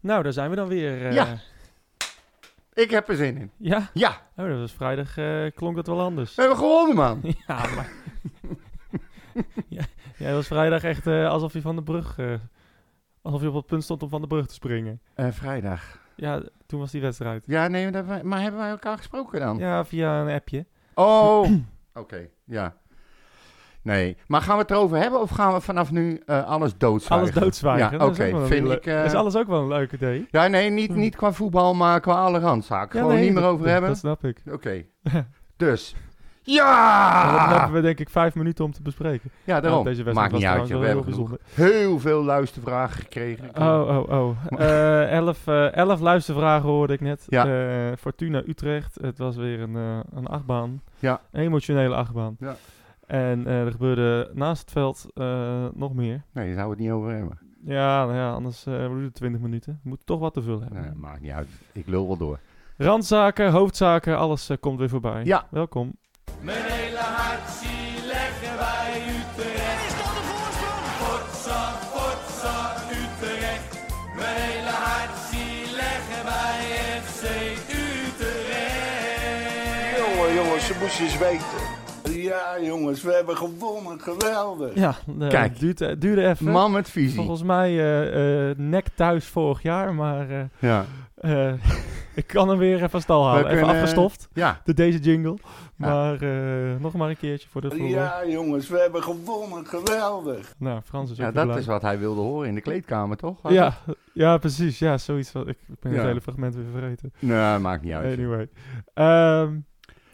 Nou, daar zijn we dan weer. eh. Ja. Ik heb er zin in. Ja? Ja, Oh, dat was vrijdag, eh, klonk dat wel anders. we hebben gewonnen, man. ja, maar... ja, jij was vrijdag echt eh, alsof je van de brug... alsof je op het punt stond om van de brug te springen. Vrijdag. Ja, toen was die wedstrijd. Ja, nee, maar hebben wij elkaar gesproken dan? Ja, via een appje. Oh, oké, ja. Nee, maar gaan we het erover hebben of gaan we vanaf nu eh, alles doodzwijgen? Alles doodzwijgen. Ja, oké, vind ik, eh, Is alles ook wel een leuk idee? Ja, nee, niet, niet qua voetbal, maar qua alle randzaken. Gewoon nee, niet meer over dat- hebben. Dat snap ik. Oké, dus. Maar Dan Ja! hebben we denk ik vijf minuten om te bespreken. Ja, daarom. Nou, deze wedstrijd Maakt niet uit, we hebben heel heel veel luistervragen gekregen. Oh, oh, oh. Eh, elf, elf luistervragen hoorde ik net. Ja. Fortuna Utrecht. Het was weer een, een achtbaan. Ja. Een emotionele achtbaan. Ja. En eh, er gebeurde naast het veld eh, nog meer. Nee, daar zouden we het niet over hebben. Ja, nou ja, anders eh het 20 minuten. We moeten toch wat te vullen hebben. Nee, maakt niet uit. Ik lul wel door. Randzaken, hoofdzaken, alles komt weer voorbij. Ja. Welkom. Mijn hele hart zie leggen wij Utrecht. Is dat de voorsprong? Potsa, potsa, Utrecht. Mijn hele hart zie leggen wij FC Utrecht. Jongen, jongens, ze moesten eens weten. Ja, jongens, we hebben gewonnen. Geweldig. Ja, eh, Kijk. Duurde, eh, duurde even. Man met visie. Volgens mij eh, eh, nek thuis vorig jaar, maar eh, Ja. eh, ik kan hem weer even van stal halen. We Even kunnen- afgestoft, Ja. de deze jingle. Ja. Maar eh, nog maar een keertje voor de. Ja, jongens, we hebben gewonnen. Geweldig. Nou, Frans is ook ja, dat blij. is wat hij wilde horen in de kleedkamer, toch? Ja, ja, precies. Ja, zoiets. Wat, ik, ik ben Ja. het hele fragment weer vergeten. Nee, maakt niet uit. Anyway. Ehm,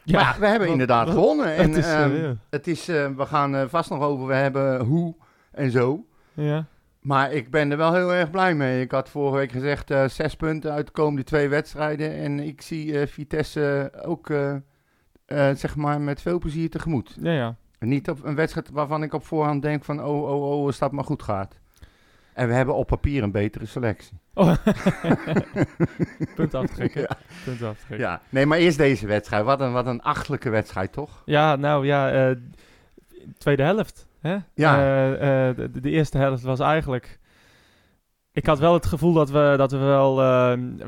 Ja, ja, we hebben wat- inderdaad wat- gewonnen. En, het is, eh, ehm, ja. het is, eh, we gaan eh, vast nog over, we hebben hoe en zo. ja. Maar ik ben er wel heel erg blij mee. Ik had vorige week gezegd zes punten uit de komende twee wedstrijden. En ik zie Vitesse ook zeg maar met veel plezier tegemoet. Ja, ja. En niet op een wedstrijd waarvan ik op voorhand denk van oh, oh, oh, als dat maar goed gaat. En we hebben op papier een betere selectie. Oh. Punt aftrekken. Ja. Punt aftrekken. Ja, nee, maar eerst deze wedstrijd. Wat een, wat een achtelijke wedstrijd, toch? Ja, nou ja, eh, tweede helft. Hè? Ja. Eh, eh, de, de eerste helft was eigenlijk... Ik had wel het gevoel dat we, dat we wel,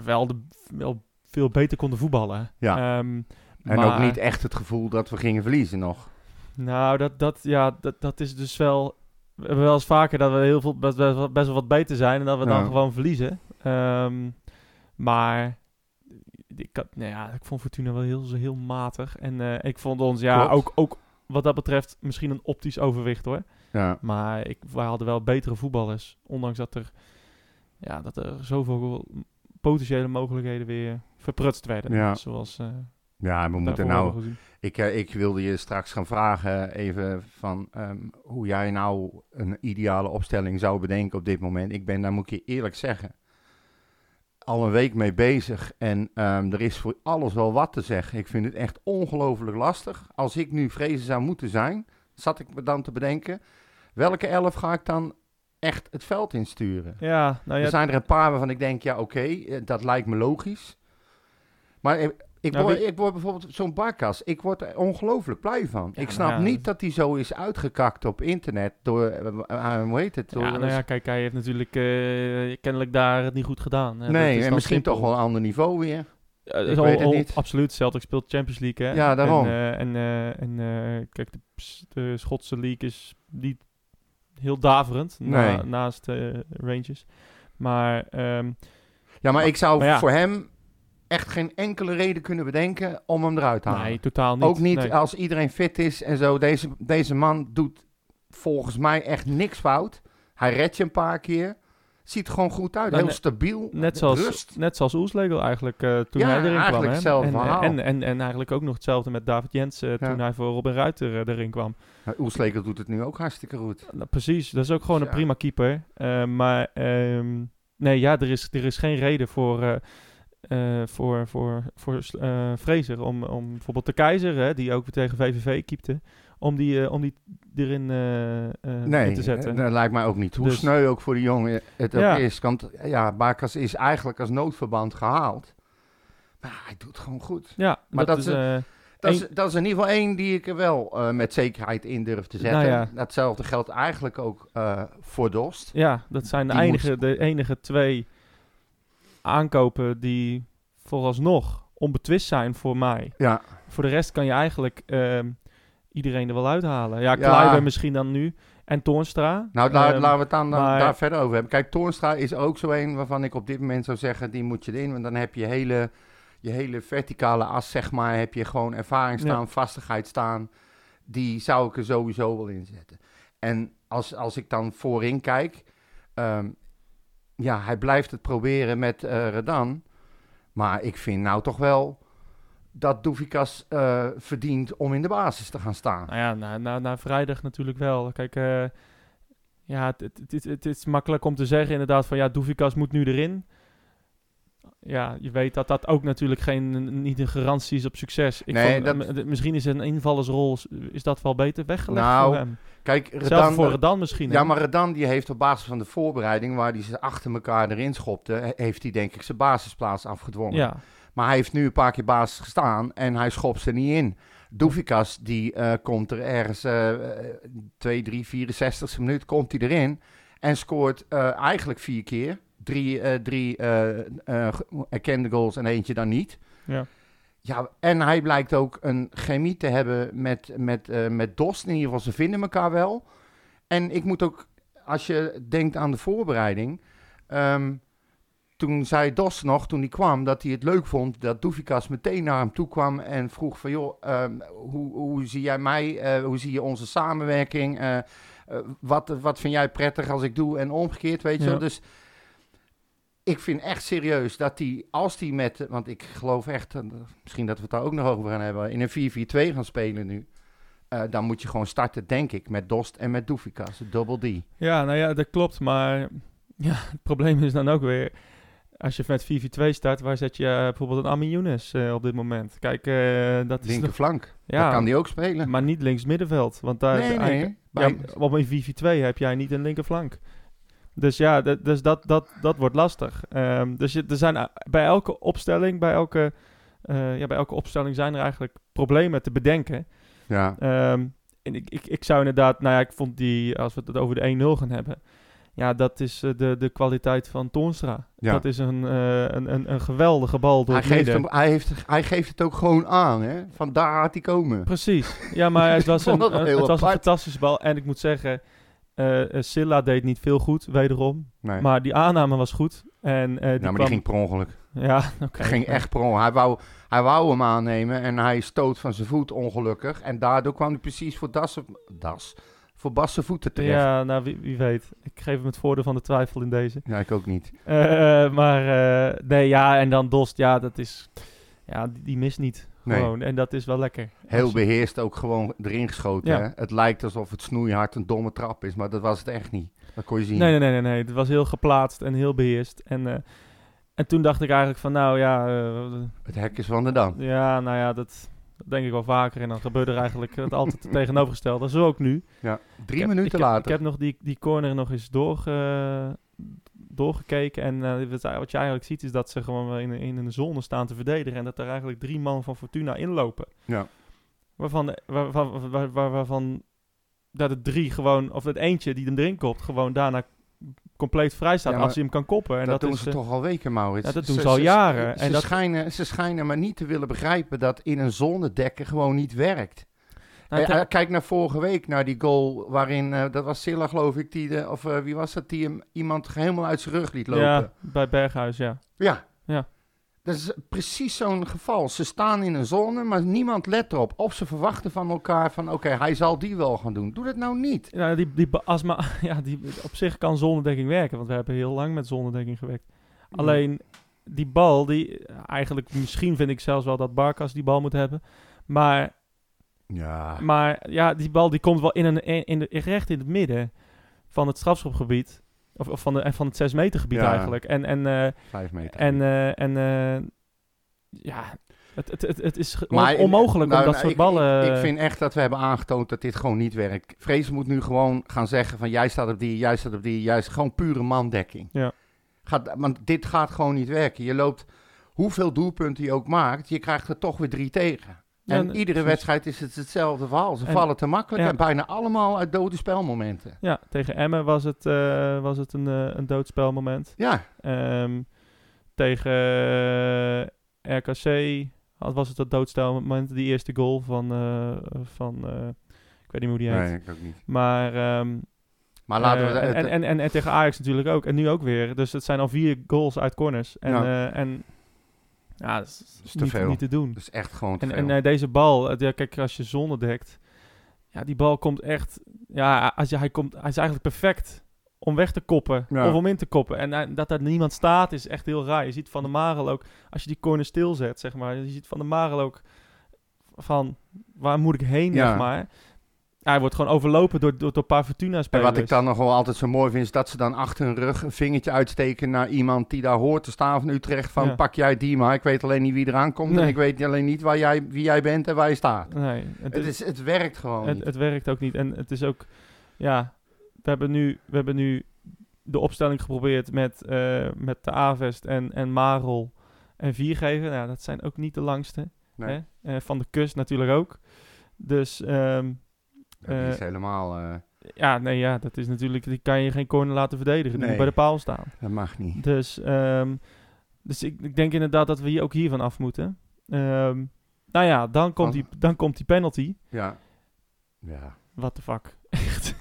wel, de, wel veel beter konden voetballen. Ja. Ehm, En maar- ook niet echt het gevoel dat we gingen verliezen nog. Nou, dat, dat, ja, dat, dat is dus wel... We hebben wel eens vaker dat we heel veel, best, best, wel- best wel wat beter zijn en dat we dan Ja. gewoon verliezen. Ehm, maar ik, had, nou ja, ik vond Fortuna wel heel, heel matig. En eh, ik vond ons, ja, Klopt. ook, ook wat dat betreft misschien een optisch overwicht hoor. Ja. Maar ik, wij hadden wel betere voetballers. Ondanks dat er, ja, dat er zoveel potentiële mogelijkheden weer verprutst werden. Ja. Zoals eh Ja, we moeten nou. Ik, eh, ik wilde je straks gaan vragen even van ehm, hoe jij nou een ideale opstelling zou bedenken op dit moment. Ik ben, daar moet ik je eerlijk zeggen, al een week mee bezig en ehm, er is voor alles wel wat te zeggen. Ik vind het echt ongelooflijk lastig. Als ik nu vrezen zou moeten zijn, zat ik me dan te bedenken, welke elf ga ik dan echt het veld insturen? Ja, nou ja, Er zijn er een paar waarvan ik denk, ja oké, eh, dat lijkt me logisch. Maar ik, Nou, word, ik word bijvoorbeeld zo'n Barkas, ik word er ongelooflijk blij van. Ja, ik nou snap ja, niet dat hij zo is uitgekakt op internet door, eh, hoe heet het? Door, Ja, nou ja, kijk, hij heeft natuurlijk kennelijk daar het niet goed gedaan. hè. Nee, en misschien simpel. toch wel een ander niveau weer. Ja, ik al- weet het al- niet. Absoluut, Celtic speelt Champions League. Hè? Ja, daarom. En, en, en kijk, de, de Schotse league is niet heel daverend na- Nee. naast eh, Rangers. Maar ehm, Ja, maar ik zou Maar voor hem echt geen enkele reden kunnen bedenken om hem eruit te halen. nee, totaal niet. Ook niet Nee. als iedereen fit is en zo. Deze, deze man doet volgens mij echt niks fout. Hij redt je een paar keer. Ziet er gewoon goed uit. Nou, Heel stabiel. Net zoals, Rust. net zoals Oelslegel eigenlijk eh, toen Ja, hij erin kwam. eigenlijk Hè? hetzelfde en, verhaal. En, en, en eigenlijk ook nog hetzelfde met David Jensen eh, Ja. toen hij voor Robin Ruiter eh, erin kwam. Oelsleker doet het nu ook hartstikke goed. Nou, precies, dat is ook gewoon Ja. een prima keeper. Maar ehm, nee, ja, er is, er is geen reden voor, eh voor, voor, voor eh, Fraser om, om bijvoorbeeld de Keizer, hè, die ook weer tegen VVV keepte, om die, eh, om die erin Nee, in te zetten. eh, dat lijkt mij ook niet. Hoe Dus- sneu ook voor die jongen het ook Ja. is. Want ja, Barkas is eigenlijk als noodverband gehaald. Maar hij doet gewoon goed. ja, maar dat, dat is... is- eh, Dat, is, dat is in ieder geval één die ik er wel met zekerheid in durf te zetten. Nou ja. Datzelfde geldt eigenlijk ook voor Dost. ja, dat zijn de enige, de enige twee aankopen die vooralsnog onbetwist zijn voor mij. Ja, Voor de rest kan je eigenlijk ehm, iedereen er wel uithalen. Ja, Ja. Kleiber misschien dan nu. En Toornstra. nou la- Ehm, laten we het dan, dan maar- daar verder over hebben. Kijk, Toornstra is ook zo een waarvan ik op dit moment zou zeggen, die moet je erin. Want dan heb je hele, je hele verticale as, zeg maar, heb je gewoon ervaring Ja. staan, vastigheid staan. Die zou ik er sowieso wel in zetten. En als, als ik dan voorin kijk, ehm, ja, hij blijft het proberen met eh Redan. Maar ik vind nou toch wel dat Doefikas eh verdient om in de basis te gaan staan. Nou ja, na, na, na vrijdag natuurlijk wel. Kijk, eh, ja, het, het, het, is- makkelijk om te zeggen inderdaad van ja, Doevikas moet nu erin. Ja, je weet dat dat ook natuurlijk geen, niet een garantie is op succes. Ik Nee, vond, dat- d- misschien is een invallersrol, is dat wel beter weggelegd Nou, voor hem. Kijk, Zelfs Redan, voor Redan misschien. Ja, maar Redan die heeft op basis van de voorbereiding, waar hij ze achter elkaar erin schopte, he- heeft hij denk ik zijn basisplaats afgedwongen. Ja, Maar hij heeft nu een paar keer basis gestaan en hij schopt ze niet in. Doefikas, die eh, komt er ergens eh 2, 3, 64 minuut, komt hij erin en scoort eh, eigenlijk vier keer. Drie, eh, drie eh, eh, erkende goals en eentje dan niet. ja. Ja, en hij blijkt ook een chemie te hebben met, met, met Dost. In ieder geval, ze vinden elkaar wel. En ik moet ook, als je denkt aan de voorbereiding. ehm, toen zei Dost nog, toen hij kwam, dat hij het leuk vond dat Doefikas meteen naar hem toe kwam en vroeg van, joh, ehm, hoe, hoe zie jij mij, hoe zie je onze samenwerking, wat, wat vind jij prettig als ik doe en omgekeerd, weet je Ja. wel. Dus ik vind echt serieus dat hij, als hij met, want ik geloof echt, eh, misschien dat we het daar ook nog over gaan hebben, in een 4-4-2 gaan spelen nu. eh, dan moet je gewoon starten, denk ik, met Dost en met Doefikas, double D. ja, nou ja, dat klopt. Maar ja, het probleem is dan ook weer... Als je met 4-4-2 start, waar zet je eh, bijvoorbeeld een Amin Younes op dit moment? Kijk, dat is Linkerflank, Ja. daar kan die ook spelen. maar niet links middenveld. Want daar nee, eigenlijk- nee. Ja, bij- op een 4-4-2 heb jij niet een linkerflank. Dus ja, dat, dus dat, dat, dat wordt lastig. Ehm, dus je, er zijn bij elke opstelling, bij elke, eh, ja, bij elke opstelling zijn er eigenlijk problemen te bedenken. ja. Ehm, en ik, ik, ik zou inderdaad, nou ja, ik vond die, als we het over de 1-0 gaan hebben, ja, dat is eh, de, de kwaliteit van Toonstra. Ja. Dat is een, eh, een, een, een geweldige bal door Hij geeft, hem, hij, heeft, hij geeft het ook gewoon aan, hè. Van daar gaat hij komen. Precies. Ja, maar het was, een, een- het was een fantastische bal. En ik moet zeggen, eh eh, Silla deed niet veel goed, wederom. Nee. Maar die aanname was goed. En, eh, die ja, maar kwam- die ging per ongeluk. Ja, oké. ging echt per ongeluk. Hij wou, hij wou hem aannemen en hij stoot van zijn voet ongelukkig. En daardoor kwam hij precies voor Das, das voor Bas zijn voeten terecht. Ja. Ja, nou, wie, wie weet. Ik geef hem het voordeel van de twijfel in deze. ik ook niet. Maar nee, ja, en dan Dost, ja, dat is... Ja, die, die mist niet. Nee. Gewoon. En dat is wel lekker. Heel beheerst ook gewoon erin geschoten. Ja. Hè? Het lijkt alsof het snoeihard een domme trap is, maar dat was het echt niet. Dat kon je zien. Nee, nee, nee, nee, nee. Het was heel geplaatst en heel beheerst. En, eh, en toen dacht ik eigenlijk van, nou ja... eh, Het hek is van de dan. Ja, nou ja, dat, dat denk ik wel vaker. En dan gebeurde er eigenlijk het altijd het tegenovergestelde. Zo ook nu. Ja. Drie Ik heb- minuten heb- later. Ik heb nog die, die corner nog eens doorge, doorgekeken. En eh, wat, wat je eigenlijk ziet is dat ze gewoon in, in een zone staan te verdedigen. En dat er eigenlijk drie man van Fortuna inlopen. Ja. Waarvan, waarvan, waar, waar, waarvan dat het drie gewoon, of het eentje die hem erin kopt, gewoon daarna compleet vrij staat Ja, als hij hem kan koppen. En dat, dat, doen is, ze eh, toch al weken, Maurits. ja, dat doen ze al jaren. Ze, En dat- schijnen, ze schijnen maar niet te willen begrijpen dat in een zone dekken gewoon niet werkt. Nou, Eh, eh, kijk naar vorige week, naar die goal waarin, eh, dat was Silla geloof ik, die de, of wie was dat, die hem iemand helemaal uit zijn rug liet lopen. ja, bij Berghuis, ja. Ja. Ja. Dat is precies zo'n geval. Ze staan in een zone, maar niemand let erop. Of ze verwachten van elkaar van, oké, hij zal die wel gaan doen. Doe dat nou niet. Ja, die, die, ba- als ma- ja, die, op zich kan zonnedekking werken, want we hebben heel lang met zonnedekking gewerkt. Alleen die bal, die eigenlijk misschien vind ik zelfs wel dat Barkas die bal moet hebben. Maar, Ja. maar ja, die bal die komt wel in een, in de, recht in het midden van het strafschopgebied. Of, of van, de, van het 6 meter gebied Ja. eigenlijk. En, en, Vijf meter. en, eh, en eh, ja, het, het, het, het is Maar, onmogelijk nou, om dat nou, soort ik- ballen... Ik, ik vind echt dat we hebben aangetoond dat dit gewoon niet werkt. Vrees moet nu gewoon gaan zeggen van jij staat op die, jij staat op die, juist gewoon pure mandekking. Ja. Gaat, want dit gaat gewoon niet werken. Je loopt, hoeveel doelpunten je ook maakt, je krijgt er toch weer drie tegen. En iedere wedstrijd is het hetzelfde verhaal. Ze En- vallen te makkelijk ja. en bijna allemaal uit dode spelmomenten. Ja, tegen Emmen was het, eh, was het een, eh, een doodspelmoment. Ja, Ehm, tegen eh, RKC had, was het dat doodstel moment, die eerste goal van, van ik weet niet hoe die heet. Nee, ik ook niet. Maar, ehm, Maar laten we... en, en, en, en tegen Ajax natuurlijk ook. En nu ook weer. Dus het zijn al vier goals uit corners. En Ja. ja, en, ja dat is, is te niet, veel. niet te doen. dat is echt gewoon te En, veel. en eh, deze bal, eh, ja, kijk, als je zone dekt, ja, die bal komt echt, ja, als je, hij, komt, hij is eigenlijk perfect om weg te koppen Ja. of om in te koppen. En eh, dat daar niemand staat is echt heel raar. Je ziet Van de Marel ook, als je die corner stilzet, zeg maar, je ziet Van de Marel ook van, waar moet ik heen, Ja. zeg maar. Ja, hij wordt gewoon overlopen door, door, door een paar En Fortuna-spelers. wat ik dan nog wel altijd zo mooi vind, is dat ze dan achter hun rug een vingertje uitsteken naar iemand die daar hoort te staan van Utrecht. Van Ja. pak jij die maar, ik weet alleen niet wie eraan komt en ik weet alleen niet waar jij, wie jij bent en waar je staat. Nee, het, Het, is, het werkt gewoon het, niet. het werkt ook niet. En het is ook, ja, we hebben nu, we hebben nu de opstelling geprobeerd met, eh, met de Avest en, en Marel en Viergever. Nou, dat zijn ook niet de langste. Nee, Hè? Eh, van de kust natuurlijk ook. Dus dat is eh, helemaal, eh, ja, nee, ja, dat is natuurlijk, die kan je geen corner laten verdedigen. Die Nee. moet bij de paal staan. dat mag niet. Dus, ehm, dus ik, ik denk inderdaad dat we hier ook hiervan af moeten. Ehm, nou ja, dan komt, die, dan komt die penalty. Ja. ja. What the fuck. Echt.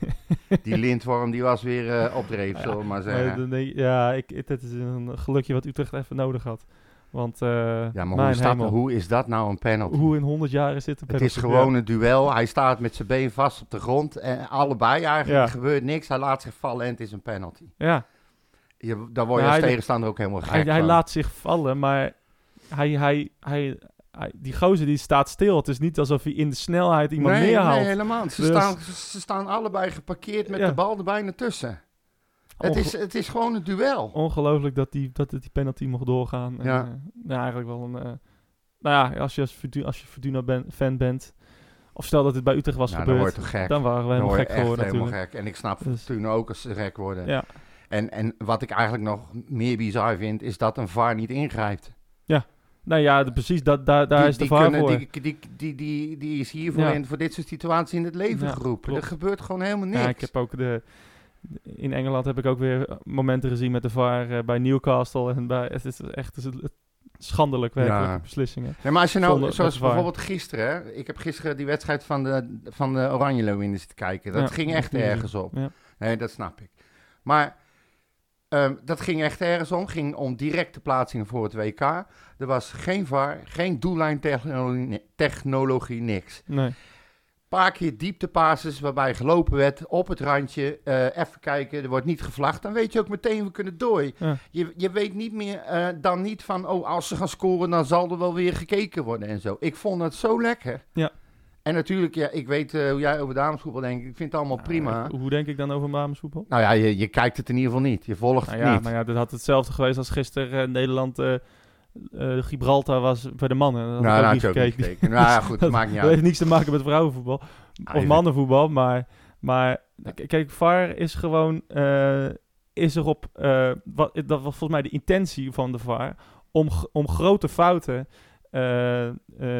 Die lintworm die was weer eh opdreef, zullen we maar zeggen. ik, ja, ik, het is een gelukje wat Utrecht even nodig had. Want, eh Ja, maar hoe hoe is dat nou een penalty? hoe in 100 jaar is dit een Het is penalty? gewoon een duel. Hij staat met zijn been vast op de grond. En allebei eigenlijk Ja. er gebeurt niks. Hij laat zich vallen en het is een penalty. Ja. Je, daar word je Ja, als tegenstander ook helemaal gek Hij, hij laat zich vallen, maar hij, hij, hij, hij- die gozer die staat stil. Het is niet alsof hij in de snelheid iemand nee, neerhaalt. Nee, helemaal. Ze, Dus- staan, ze staan allebei geparkeerd met de bal er bijna tussen. Het is, het is gewoon een duel. Ongelooflijk dat die, dat die penalty mocht doorgaan. En, Ja. eh, nou, eigenlijk wel een... eh, nou ja, als je als, Fortu- als je Fortuna ben, fan bent... Of stel dat het bij Utrecht was Nou, dan gebeurd... toch gek. dan waren we Dan helemaal gek echt geworden helemaal gek. En ik snap Dus- toen ook als ze gek worden. Ja, En, en wat ik eigenlijk nog meer bizar vind, is dat een VAR niet ingrijpt. nou ja, de- precies, dat, daar, daar die, is de VAR kunnen- voor. Die, die, die, die, die is hiervoor Ja. in, voor dit soort situaties in het leven Ja, geroepen. klopt. Er gebeurt gewoon helemaal niks. Ja, ik heb ook de... In Engeland heb ik ook weer momenten gezien met de VAR eh, bij Newcastle. En bij, het is echt het is schandelijk werkelijk, Ja. beslissingen. Nee, maar als je nou, Zonder- zoals bijvoorbeeld gisteren, hè, ik heb gisteren die wedstrijd van de, van de Oranje Leeuwinnen zitten kijken. Dat Ja, ging echt ergens op. Ja. Nee, dat snap ik. Maar ehm, dat ging echt ergens om. ging om directe plaatsingen voor het WK. Er was geen VAR, geen doellijntechnologie, technologie, niks. Nee. Paar keer dieptepasses waarbij gelopen werd op het randje. eh, even kijken, er wordt niet gevlacht. Dan weet je ook meteen, we kunnen door. Ja. Je, je weet niet meer eh, dan niet van, oh, als ze gaan scoren, dan zal er wel weer gekeken worden en zo. Ik vond het zo lekker. Ja. En natuurlijk, ja, ik weet eh, hoe jij over damesvoetbal denkt. Ik vind het allemaal prima. Hoe denk ik dan over damesvoetbal? Nou ja, je, je kijkt het in ieder geval niet. Je volgt Nou het ja, niet. maar ja, dat had hetzelfde geweest als gisteren Nederland... eh, Gibraltar was bij de mannen. Dat had ik nou, ook niet gekeken. gekeken. Nou ja, goed, dat maakt niet Dat heeft uit. niets te maken met vrouwenvoetbal. of even- mannenvoetbal, maar... Maar kijk, VAR is gewoon... eh, is erop... eh, wat, dat was volgens mij de intentie van de VAR... om, om grote fouten... eh,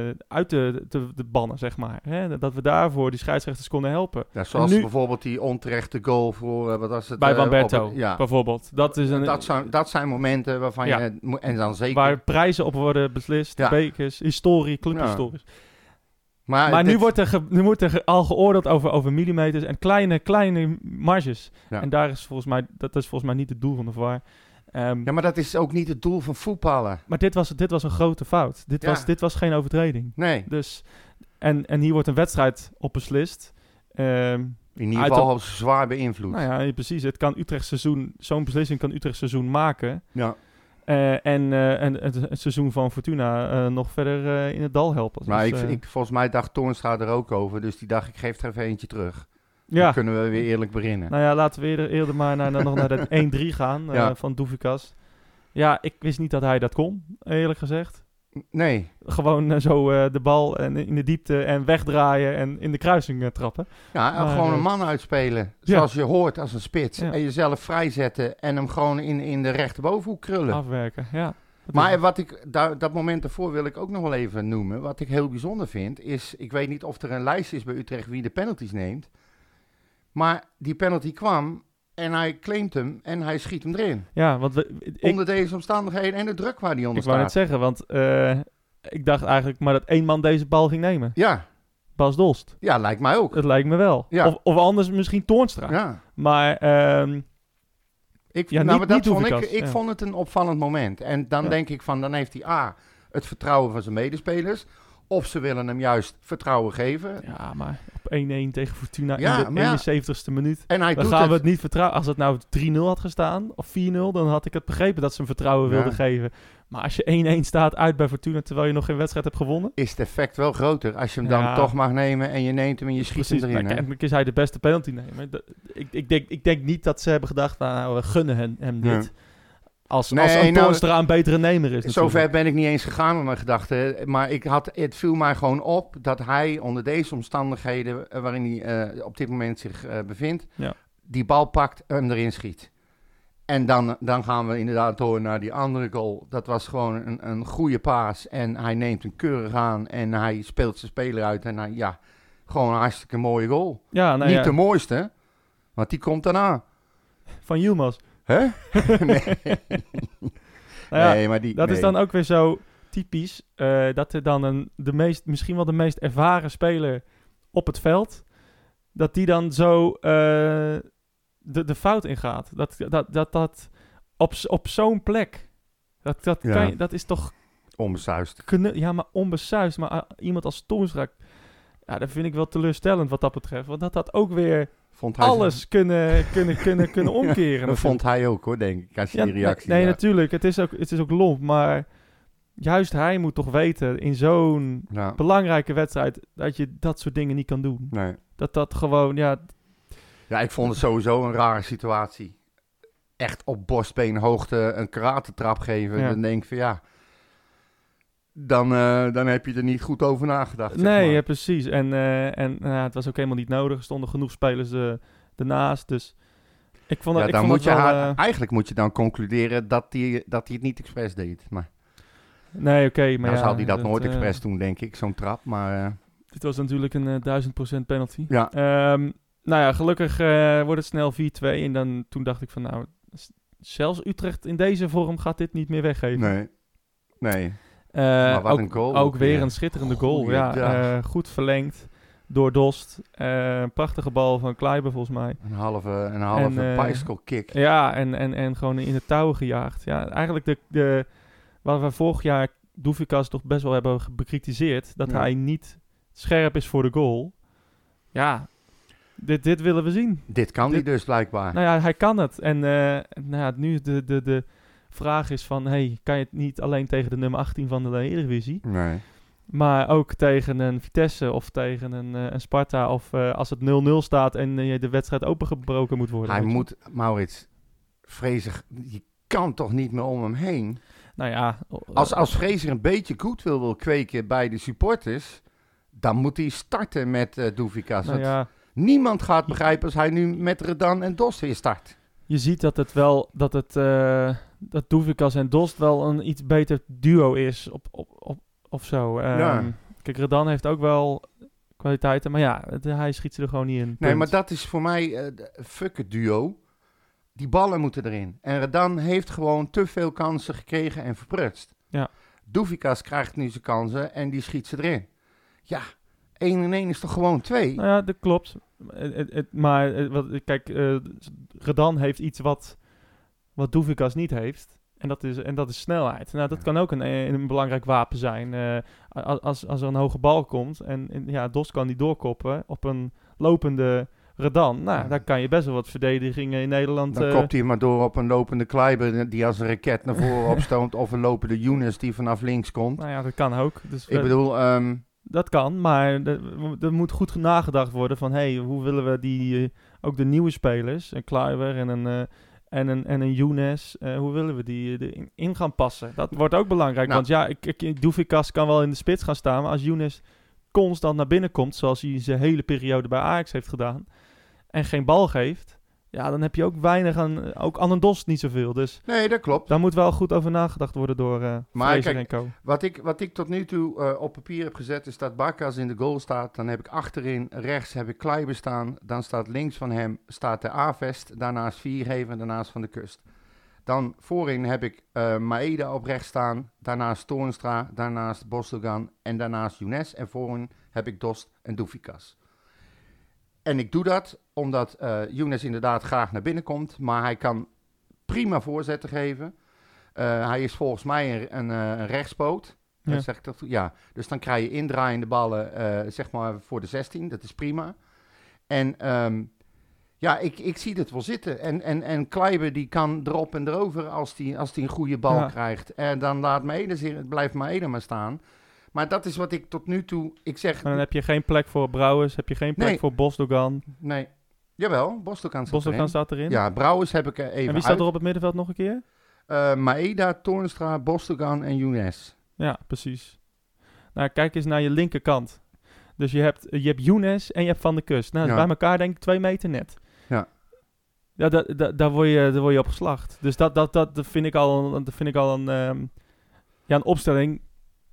eh, uit te, te, te bannen, zeg maar. Hè? Dat we daarvoor die scheidsrechters konden helpen. Ja, zoals nu- bijvoorbeeld die onterechte goal voor, eh, wat was het? Bij Bamberto, ja, bijvoorbeeld. Dat is een, dat zijn, dat zijn momenten waarvan Ja. je, en dan zeker... waar prijzen op worden beslist, Ja. bekers, historie, clubhistorisch. maar maar nu wordt er, ge- nu wordt er ge- al geoordeeld over, over millimeters en kleine, kleine marges. Ja. En daar is volgens mij, dat is volgens mij niet het doel van de VAR. Ehm, Ja, maar dat is ook niet het doel van voetballen. Maar dit was, dit was een grote fout. Dit, Ja. was, dit was geen overtreding. Nee, Dus, en, en hier wordt een wedstrijd op beslist. Ehm, in ieder geval op- zwaar beïnvloed. nou ja, precies. Het kan Utrecht seizoen, zo'n beslissing kan Utrecht seizoen maken. Ja. Eh, en, eh, en het, het seizoen van Fortuna eh, nog verder in het dal helpen. Maar Dus, ik, ik, volgens mij dacht Toornstra er ook over, dus die dacht ik geef er even eentje terug. Ja. Dan kunnen we weer eerlijk beginnen. Nou ja, laten we eerder, eerder maar naar, naar- nog naar de 1-3 gaan eh, Ja. van Doevikas. Ja, ik wist niet dat hij dat kon, eerlijk gezegd. Nee, Gewoon eh, zo eh, de bal en, in de diepte en wegdraaien en in de kruising trappen. ja, en Maar, gewoon een man uitspelen, ja. zoals je hoort als een spits. Ja. En jezelf vrijzetten en hem gewoon in, in de rechterbovenhoek krullen. Afwerken, ja. Dat Maar wat ik, daar, dat moment daarvoor wil ik ook nog wel even noemen. Wat ik heel bijzonder vind, is... Ik weet niet of er een lijst is bij Utrecht wie de penalties neemt. Maar die penalty kwam En hij claimt hem en hij schiet hem erin. Ja, want we, ik, onder deze omstandigheden en de druk waar hij onder ik wou net staat. zeggen, want eh, ik dacht eigenlijk maar dat één man deze bal ging nemen. Ja, Bas Dolst. ja, lijkt mij ook. Het lijkt me wel. Ja. Of, of anders misschien Toornstra. Ja. Maar ehm, Ik, Ja, nou, niet- dat niet vond ik, ik ja. vond het een opvallend moment. En dan Ja. denk ik van, dan heeft hij A, het vertrouwen van zijn medespelers. Of ze willen hem juist vertrouwen geven. ja, maar op 1-1 tegen Fortuna Ja, in de maar ja. 71ste minuut. En hij Dan doet gaan het. we het niet vertrouwen. Als het nou 3-0 had gestaan, of 4-0, dan had ik het begrepen dat ze hem vertrouwen Ja. wilden geven. Maar als je 1-1 staat uit bij Fortuna, terwijl je nog geen wedstrijd hebt gewonnen. Is het effect wel groter als je hem dan toch mag nemen en je neemt hem en je schiet hem erin. Kennelijk is hij de beste penalty nemen. Ik, ik, denk, ik denk niet dat ze hebben gedacht, nou, we gunnen hem, hem dit. Als, Nee, als een nou, een betere nemer is natuurlijk. Zover ben ik niet eens gegaan met mijn gedachten. Maar ik had, het viel mij gewoon op dat hij onder deze omstandigheden eh, waarin hij eh, op dit moment zich eh, bevindt, Ja. die bal pakt en hem erin schiet. En dan, dan gaan we inderdaad door naar die andere goal. Dat was gewoon een, een goede paas. En hij neemt hem keurig aan en hij speelt zijn speler uit. En hij, ja, gewoon een hartstikke mooie goal. Ja, nou niet ja, de mooiste, want die komt daarna. van Yilmaz. Hè? nee, Nou ja, nee, maar die... dat is dan ook weer zo typisch. eh, dat er dan een, de meest, misschien wel de meest ervaren speler op het veld, dat die dan zo eh, de, de fout ingaat. Dat dat, dat, dat op, op zo'n plek, dat, dat, Ja. kan je, dat is toch Onbesuist. ja, maar onbesuisd. Maar ah, iemand als Toornstra, ja, dat vind ik wel teleurstellend wat dat betreft. Want dat had ook weer Vond hij alles kunnen, kunnen, kunnen, kunnen omkeren. Dat vond hij ook hoor, denk ik, als je Ja, die reactie Nee, natuurlijk. Het is, ook, het is ook lomp. Maar juist hij moet toch weten in zo'n Ja, belangrijke wedstrijd dat je dat soort dingen niet kan doen. nee. Dat dat gewoon, ja, ja, ik vond het sowieso een rare situatie. Echt op borstbeenhoogte een karatentrap geven. Ja. Dan denk ik van ja, dan, eh, dan heb je er niet goed over nagedacht. zeg nee, maar. ja, precies. En, eh, en nou ja, het was ook helemaal niet nodig. Er stonden genoeg spelers eh, ernaast. Dus ik vond, Ja, dat ik dan vond moet je het wel... haar- eigenlijk moet je dan concluderen dat hij dat hij het niet expres deed. Maar nee, oké. maar nou ja, zal hij dat nooit expres doen, denk ik, zo'n trap. Maar Dit was natuurlijk een duizend procent penalty. ja, Ehm, nou ja, gelukkig wordt het snel 4-2. En dan, toen dacht ik van nou, zelfs Utrecht in deze vorm gaat dit niet meer weggeven. nee. Nee, Maar wat ook, een goal Ook weer een schitterende goal. Ja, eh, goed verlengd door Dost. Eh, prachtige bal van Kleiber volgens mij. een halve, een halve En, eh, bicycle kick. Ja, en, en, en gewoon in de touwen gejaagd. Ja, eigenlijk de, de, wat we vorig jaar Doefikas toch best wel hebben bekritiseerd. Dat Ja. hij niet scherp is voor de goal. Ja, dit, dit willen we zien. Dit kan hij dus blijkbaar. Nou ja, hij kan het. En eh, nou ja, nu de, de, de vraag is van... Hey, kan je het niet alleen tegen de nummer 18 van de Eredivisie... Nee. Maar ook tegen een Vitesse of tegen een, eh, een Sparta. Of eh, als het 0-0 staat en eh, de wedstrijd opengebroken moet worden. Hij je. moet, Maurits, Vrezer, je kan toch niet meer om hem heen? Nou ja. Als, als Vrezer een beetje goed wil, wil kweken bij de supporters, dan moet hij starten met eh Doevikas. nou ja, Niemand gaat begrijpen als hij nu met Redan en Dos weer start. Je ziet dat het wel... Dat het... eh dat Doevikas en Dost wel een iets beter duo is. Op, op, op, of zo. Ehm, Ja. Kijk, Redan heeft ook wel kwaliteiten. Maar ja, het- hij schiet ze er gewoon niet in. Nee, maar dat is voor mij de- fuck het duo. Die ballen moeten erin. En Redan heeft gewoon te veel kansen gekregen en verprutst. Ja. Doevikas krijgt nu zijn kansen en die schiet ze erin. Ja, 1 en 1 is toch gewoon 2? Nou ja, dat klopt. Maar wat, kijk, eh, Redan heeft iets wat, wat Doevikas niet heeft. En dat, is, en dat is snelheid. Nou, dat kan ook een, een belangrijk wapen zijn. eh, als, als er een hoge bal komt en, en ja, Dos kan die doorkoppen op een lopende Redan. Nou, Ja. daar kan je best wel wat verdedigingen in Nederland... Dan eh, kopt hij maar door op een lopende Kleiber die als een raket naar voren opstoomt. Of een lopende Younes die vanaf links komt. nou ja, dat kan ook. Dus, Ik bedoel, ehm, Dat kan, maar er, moet goed nagedacht worden van... hey, hoe willen we die, eh, ook de nieuwe spelers, een Kluiver en een, eh en een, en een Younes... eh, hoe willen we die erin in gaan passen? Dat wordt ook belangrijk, Nou. want ja, ik, ik, Doevikas kan wel in de spits gaan staan... maar als Younes constant naar binnen komt, zoals hij zijn hele periode bij Ajax heeft gedaan... en geen bal geeft, ja, dan heb je ook weinig aan, ook aan een dos niet zoveel. Dus Nee, dat klopt. daar moet wel goed over nagedacht worden door eh Maar kijk, en Co. Wat ik, wat ik tot nu toe eh, op papier heb gezet is dat Barkas in de goal staat. Dan heb ik achterin rechts heb ik Kleiber staan. Dan staat links van hem staat de A-vest. Daarnaast Viergever, daarnaast Van de Kust. Dan voorin heb ik eh Maeda op rechts staan. Daarnaast Toornstra, daarnaast Bosdogan en daarnaast Younes. En voorin heb ik Dost en Doefikas. En ik doe dat omdat eh Younes inderdaad graag naar binnen komt. Maar hij kan prima voorzetten geven. Eh, hij is volgens mij een, een, eh, een rechtspoot. Ja. Zeg ik dat? Ja, dus dan krijg je indraaiende ballen, zeg maar, voor de 16. Dat is prima. En ehm, ja, ik, ik zie het wel zitten. En, en, en Kleiber die kan erop en erover als die, als die een goede bal Ja. krijgt. En dan laat Maeda zich, blijft Maeda maar staan. Maar dat is wat ik tot nu toe, ik zeg, Maar dan heb je geen plek voor Brouwers, heb je geen plek Nee. voor Bosdogan. nee. Jawel, Bostelkan staat erin. staat erin. Ja, Brouwers heb ik er even en wie staat uit. er op het middenveld nog een keer? Eh, Maeda, Toornstra, Bostelkan en Younes. Ja, precies. Nou, kijk eens naar je linkerkant. Dus je hebt, je hebt Younes en je hebt Van de Kust. Nou, Ja. bij elkaar denk ik twee meter net. Ja. Ja, da, da- daar, word je, daar word je op geslacht. Dus dat, dat, dat, dat vind ik al, dat vind ik al een, ehm, ja, een opstelling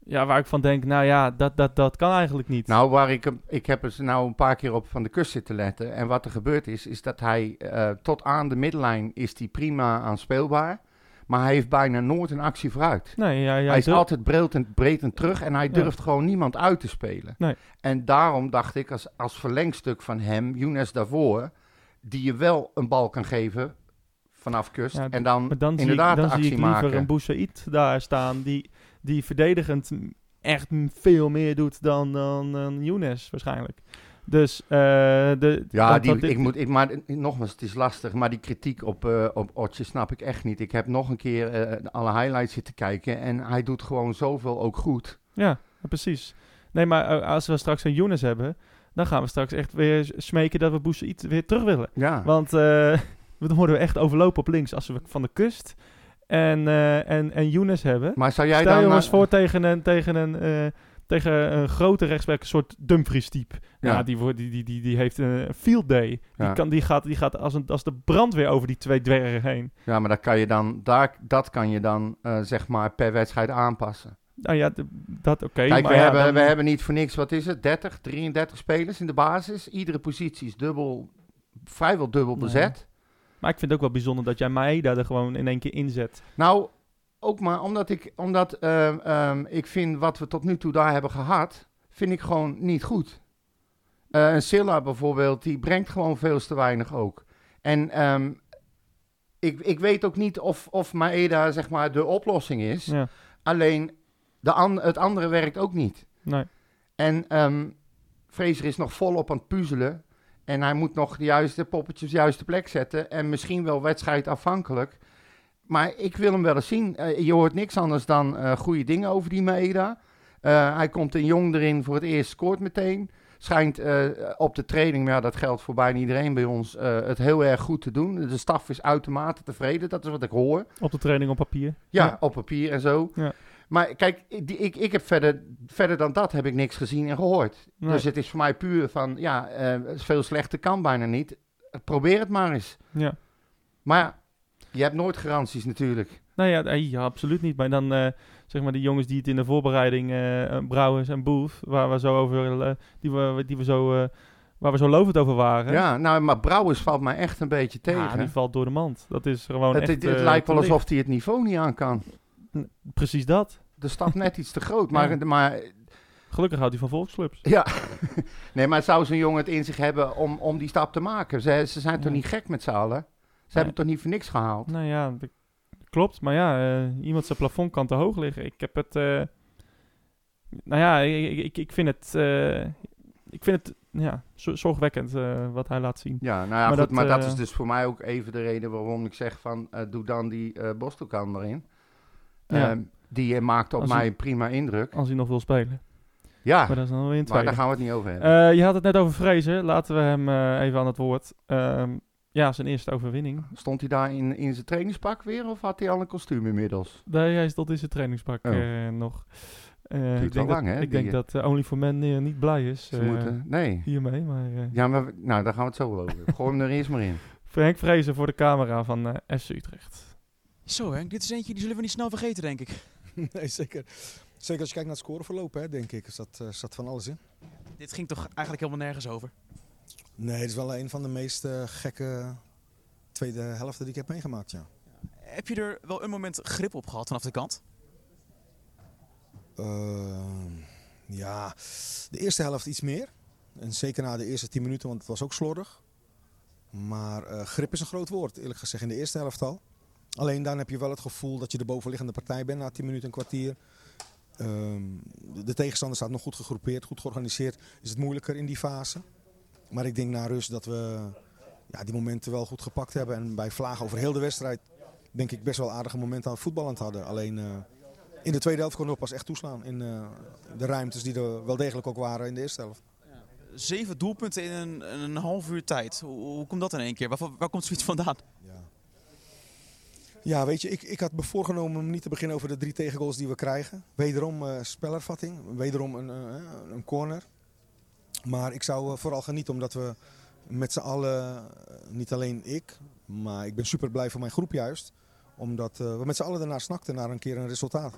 ja, waar ik van denk, nou ja, dat, dat, dat kan eigenlijk niet. Nou, waar ik, ik heb er nou een paar keer op van de kust zitten letten. En wat er gebeurd is, is dat hij eh, tot aan de middenlijn is hij prima aanspeelbaar. Maar hij heeft bijna nooit een actie vooruit. nee, ja, ja, hij is durf- altijd breed en, breed en terug en hij Ja. durft gewoon niemand uit te spelen. Nee. En daarom dacht ik, als, als verlengstuk van hem, Younes daarvoor, die je wel een bal kan geven vanaf kust. Ja, en dan, dan zie ik, inderdaad dan de zie actie ik liever maken. een Boussaïd daar staan die, die verdedigend echt veel meer doet dan, dan, dan Younes waarschijnlijk. Dus eh de, Ja, dat- die, dat dit- ik moet, ik, maar eh, nogmaals, het is lastig, maar die kritiek op, eh op Otje snap ik echt niet. Ik heb nog een keer eh, alle highlights zitten kijken en hij doet gewoon zoveel ook goed. Ja, precies. Nee, maar als we straks een Younes hebben, dan gaan we straks echt weer smeken dat we Boussaïd weer terug willen. Ja, Want dan worden we echt overlopen op links als we van de kust en, eh en, en Younes hebben. maar zou jij Stel dan... je eens eh, voor tegen een, tegen een, eh, tegen een grote rechtsback, een soort Dumfries type. Ja, Ja. die, die, die, die, die heeft een field day. Die, Ja. kan, die gaat, die gaat als, een, als de brandweer over die twee dwergen heen. Ja, maar dat kan je dan, daar, dat kan je dan zeg maar per wedstrijd aanpassen. Nou ja, dat oké. Kijk, maar we, ja, hebben, dan- we hebben niet voor niks, wat is het, 30, 33 spelers in de basis. Iedere positie is dubbel, vrijwel dubbel bezet. Maar ik vind het ook wel bijzonder dat jij Maeda er gewoon in één keer inzet. Nou, ook maar omdat ik, omdat, ehm, ehm, ik vind wat we tot nu toe daar hebben gehad, vind ik gewoon niet goed. Eh, een Silla bijvoorbeeld, die brengt gewoon veel te weinig ook. En ehm, ik, ik weet ook niet of, of Maeda zeg maar de oplossing is. Ja, Alleen de an- het andere werkt ook niet. nee. En ehm Fraser is nog volop aan het puzzelen. En hij moet nog de juiste poppetjes op de juiste plek zetten. En misschien wel wedstrijdafhankelijk. Maar ik wil hem wel eens zien. Eh, je hoort niks anders dan eh, goede dingen over die Maeda. Eh, hij komt een jong erin voor het eerst, scoort meteen. Schijnt op de training, maar ja, dat geldt voor bijna iedereen bij ons, het heel erg goed te doen. De staf is uitermate tevreden, dat is wat ik hoor. Op de training op papier. Ja, op papier en zo. Ja. Maar kijk, ik, die- ik, ik heb verder, verder dan dat heb ik niks gezien en gehoord. Nee. Dus het is voor mij puur van, ja, eh, veel slechter kan bijna niet. Probeer het maar eens. Ja. Maar je hebt nooit garanties natuurlijk. Nou ja, nee, ja, absoluut niet. Maar dan eh, zeg maar die jongens die het in de voorbereiding, eh eh, Brouwers en Booth, waar we zo over, eh, die we, die we zo, eh, waar we zo lovend over waren. Ja, nou, maar Brouwers valt mij echt een beetje tegen. Ja, die valt door de mand. Dat is gewoon het echt... het, het eh, lijkt wel alsof hij het niveau niet aan kan. Precies dat. De stap net iets te groot. Maar, Ja. maar Gelukkig houdt hij van volksclubs. ja, nee, maar zou zo'n jongen het in zich hebben om, om die stap te maken? Ze, ze zijn toch niet gek met z'n allen? Ze hebben toch niet voor niks gehaald? Nou ja, dat klopt. Maar ja, eh, iemand zijn plafond kan te hoog liggen. Ik heb het... eh, nou ja, ik, ik, ik vind het... eh, ik vind het ja, zo- zorgwekkend eh, wat hij laat zien. Ja, nou ja, Maar goed, dat, maar dat is dus voor mij ook even de reden waarom ik zeg van, eh, doe dan die eh Bostelkan erin. Ja. Ehm, die eh, maakt op Als mij hij- prima indruk. Als hij nog wil spelen. Ja, Maar dat is dan weer maar daar gaan we het niet over hebben. Eh, je had het net over Vrezen. Laten we hem eh, even aan het woord. Ehm, ja, zijn eerste overwinning. Stond hij daar in, in zijn trainingspak weer of had hij al een kostuum inmiddels? Nee, hij stond in zijn trainingspak Oh. eh, nog. Eh, Duurt ik denk dat, lang, hè, Ik denk dat Only for Men niet blij is Ze eh, moeten, nee. hiermee. Maar eh, Ja, maar we- nou, daar gaan we het zo wel over. Gooi hem er eerst maar in. Henk Vrezen voor de camera van eh FC Utrecht. Zo Henk, dit is eentje die zullen we niet snel vergeten, denk ik. Nee, zeker. Zeker als je kijkt naar het scoreverloop, hè, denk ik. Er zat, eh, zat van alles in. Dit ging toch eigenlijk helemaal nergens over? Nee, het is wel een van de meest eh, gekke tweede helften die ik heb meegemaakt, ja. Heb je er wel een moment grip op gehad vanaf de kant? Ehm, ja, de eerste helft iets meer. En zeker na de eerste 10 minuten, want het was ook slordig. Maar eh, grip is een groot woord, eerlijk gezegd, in de eerste helft al. Alleen dan heb je wel het gevoel dat je de bovenliggende partij bent na 10 minuten, een kwartier. Ehm, de, de tegenstander staat nog goed gegroepeerd, goed georganiseerd. Is het moeilijker in die fase. Maar ik denk na rust dat we ja, die momenten wel goed gepakt hebben. En bij vlagen over heel de wedstrijd denk ik best wel aardige momenten aan het voetballend hadden. Alleen eh, in de tweede helft konden we pas echt toeslaan. In eh, de ruimtes die er wel degelijk ook waren in de eerste helft. Zeven doelpunten in een, een half uur tijd. Hoe, hoe komt dat in één keer? Waar, waar komt zoiets vandaan? Ja. Ja, weet je, ik, ik had me voorgenomen om niet te beginnen over de drie tegengoals die we krijgen. Wederom eh, spelervatting, wederom een, eh, een corner. Maar ik zou eh, vooral genieten omdat we met z'n allen, niet alleen ik, maar ik ben super blij voor mijn groep juist. Omdat we met z'n allen ernaar snakten naar een keer een resultaat.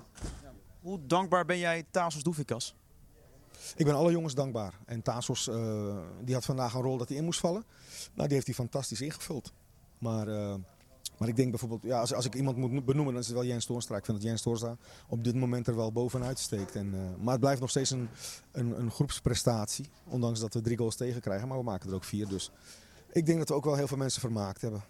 Hoe dankbaar ben jij Tasos Doefikas? Ik ben alle jongens dankbaar. En Tasos die had vandaag een rol dat hij in moest vallen. Nou, die heeft hij fantastisch ingevuld. Maar, maar ik denk bijvoorbeeld, ja, als, als ik iemand moet benoemen, dan is het wel Jens Toornstra. Ik vind dat Jens Toornstra op dit moment er wel bovenuit steekt. En, eh, maar het blijft nog steeds een, een, een groepsprestatie. Ondanks dat we drie goals tegen krijgen, maar we maken er ook vier. Dus ik denk dat we ook wel heel veel mensen vermaakt hebben.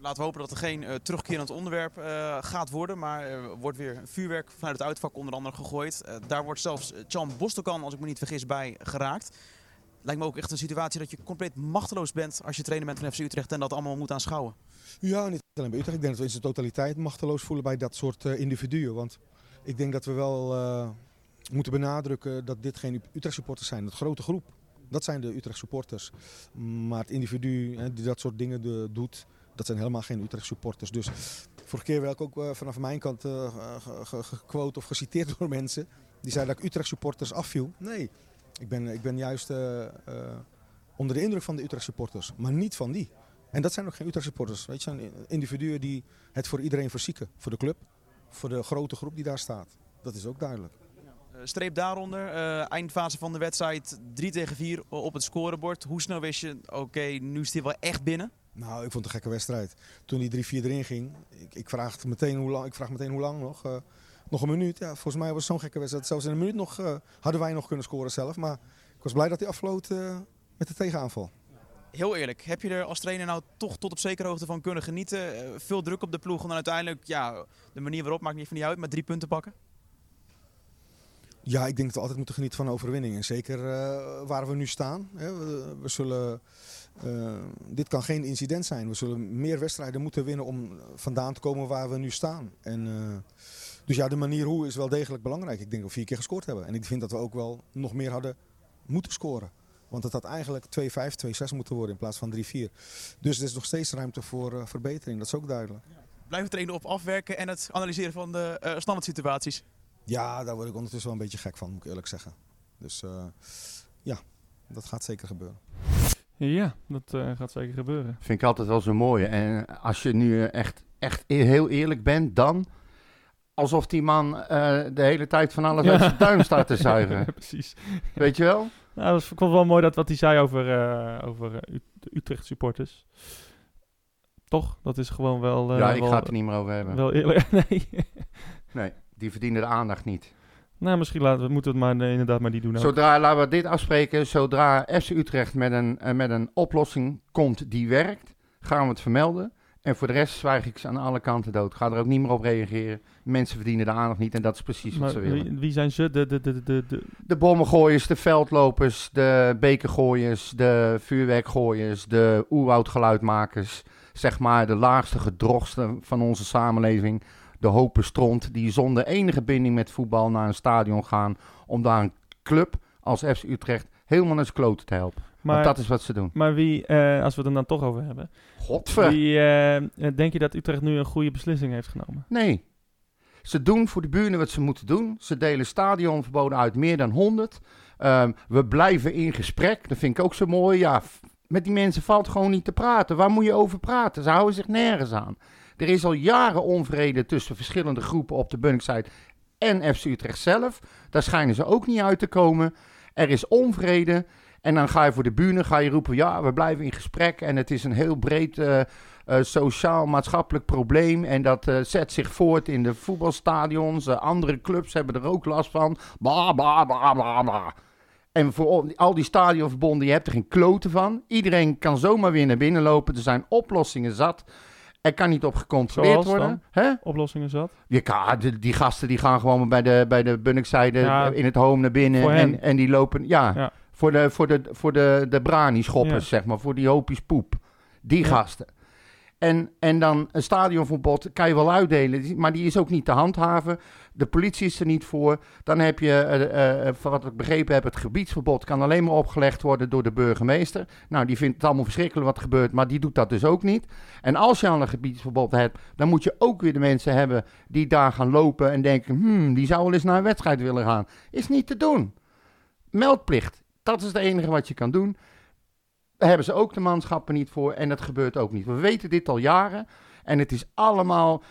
Laten we hopen dat er geen eh, terugkerend onderwerp eh, gaat worden. Maar er wordt weer vuurwerk vanuit het uitvak onder andere gegooid. Daar wordt zelfs Chan Bostokan, als ik me niet vergis, bij geraakt. Lijkt me ook echt een situatie dat je compleet machteloos bent als je trainer bent van FC Utrecht en dat allemaal moet aanschouwen. Ja, niet alleen bij Utrecht. Ik denk dat we in zijn totaliteit machteloos voelen bij dat soort eh, individuen. Want ik denk dat we wel eh, moeten benadrukken dat dit geen Utrecht supporters zijn. Dat grote groep, dat zijn de Utrecht supporters. Maar het individu hè, die dat soort dingen de- doet, dat zijn helemaal geen Utrecht supporters. Dus vorige keer werd ik ook eh, vanaf mijn kant ge- ge- gequote of geciteerd door mensen. Die zeiden dat ik Utrecht supporters afviel. Nee, ik ben, ik ben juist eh, eh, onder de indruk van de Utrecht supporters. Maar niet van die. En dat zijn ook geen Utrecht supporters. Weet je, zijn individuen die het voor iedereen verzieken. Voor de club, voor de grote groep die daar staat. Dat is ook duidelijk. Eh, streep daaronder, eindfase van de wedstrijd 3 tegen 4 op het scorebord. Hoe snel wist je, oké, nu is dit wel echt binnen? Nou, ik vond het een gekke wedstrijd. Toen die 3-4 erin ging, ik, ik, vraag meteen hoe lang, ik vraag meteen hoe lang nog. Nog een minuut. Ja, volgens mij was het zo'n gekke wedstrijd. Zelfs in een minuut nog, eh, hadden wij nog kunnen scoren zelf. Maar ik was blij dat hij afvloot eh, met de tegenaanval. Heel eerlijk, heb je er als trainer nou toch tot op zekere hoogte van kunnen genieten? Eh, veel druk op de ploeg en dan uiteindelijk, ja, de manier waarop maakt niet van niet uit, met drie punten pakken? Ja, ik denk dat we altijd moeten genieten van overwinning. En zeker waar we nu staan. Hè. We, we zullen, dit kan geen incident zijn. We zullen meer wedstrijden moeten winnen om vandaan te komen waar we nu staan. En, dus ja, de manier hoe is wel degelijk belangrijk. Ik denk dat we vier keer gescoord hebben. En ik vind dat we ook wel nog meer hadden moeten scoren. Want het had eigenlijk 2-5, 2-6 moeten worden in plaats van 3-4. Dus er is nog steeds ruimte voor eh, verbetering. Dat is ook duidelijk. Blijven trainen op afwerken en het analyseren van de eh standaard situaties. Ja, daar word ik ondertussen wel een beetje gek van, moet ik eerlijk zeggen. Dus eh, ja, dat gaat zeker gebeuren. Ja, dat eh, gaat zeker gebeuren. Vind ik altijd wel zo mooi. En als je nu echt, echt heel eerlijk bent, dan alsof die man eh, de hele tijd van alles uit zijn duim staat te zuigen. precies. Weet je wel? Nou, dat vond wel mooi dat wat hij zei over, eh, over eh, Utrecht supporters. Toch? Dat is gewoon wel... ja, ik wel, ga het er niet meer over hebben. Wel eerlijk. nee. Nee, die verdienen de aandacht niet. nou, misschien laten we, moeten we het maar inderdaad maar die doen ook. Zodra, laten we dit afspreken, zodra FC Utrecht met een, met een oplossing komt die werkt, gaan we het vermelden. En voor de rest zwijg ik ze aan alle kanten dood. Ga er ook niet meer op reageren. Mensen verdienen de aandacht niet en dat is precies wat ze willen. wie, wie zijn ze? De, de, de, de, de, De bommengooiers, de veldlopers, de bekergooiers, de vuurwerkgooiers, de oerwoudgeluidmakers. Zeg maar de laagste gedrochten van onze samenleving. De hopen stront die zonder enige binding met voetbal naar een stadion gaan. Om daar een club als FC Utrecht helemaal naar zijn kloten te helpen. Maar, Want dat is wat ze doen. maar wie, eh, als we het er dan toch over hebben. Godver. Wie, eh, eh, denk je dat Utrecht nu een goede beslissing heeft genomen? Nee. Ze doen voor de buren wat ze moeten doen. Ze delen stadionverboden uit, meer dan 100. Ehm, we blijven in gesprek. Dat vind ik ook zo mooi. Ja, Met die mensen valt gewoon niet te praten. Waar moet je over praten? Ze houden zich nergens aan. Er is al jaren onvrede tussen verschillende groepen op de Bunningside en FC Utrecht zelf. Daar schijnen ze ook niet uit te komen. Er is onvrede. En dan ga je voor de bühne ga je roepen, ja, we blijven in gesprek. En het is een heel breed eh, eh, sociaal-maatschappelijk probleem. En dat eh, zet zich voort in de voetbalstadions. Andere clubs hebben er ook last van. Bla, bla, bla, bla, bla. En voor al- die stadionverbonden, je hebt er geen kloten van. Iedereen kan zomaar weer naar binnen lopen. Er zijn oplossingen zat. Er kan niet op gecontroleerd worden. Hè? Oplossingen zat. Je kan, die, die gasten die gaan gewoon bij de, bij de Bunnikzijde Ja, in het home naar binnen. En, en die lopen, ja, Ja. Voor de, voor de, voor de, de brani-schoppers, Ja. zeg maar. Voor die hoopjes poep. Die Ja. gasten. En, en dan een stadionverbod kan je wel uitdelen, maar die is ook niet te handhaven. De politie is er niet voor. Dan heb je, eh, eh, van wat ik begrepen heb, het gebiedsverbod kan alleen maar opgelegd worden door de burgemeester. Nou, die vindt het allemaal verschrikkelijk wat er gebeurt, maar die doet dat dus ook niet. En als je al een gebiedsverbod hebt, dan moet je ook weer de mensen hebben die daar gaan lopen en denken, hmm, die zou wel eens naar een wedstrijd willen gaan. Is niet te doen. Meldplicht, dat is het enige wat je kan doen. Daar hebben ze ook de manschappen niet voor en dat gebeurt ook niet. We weten dit al jaren en het is allemaal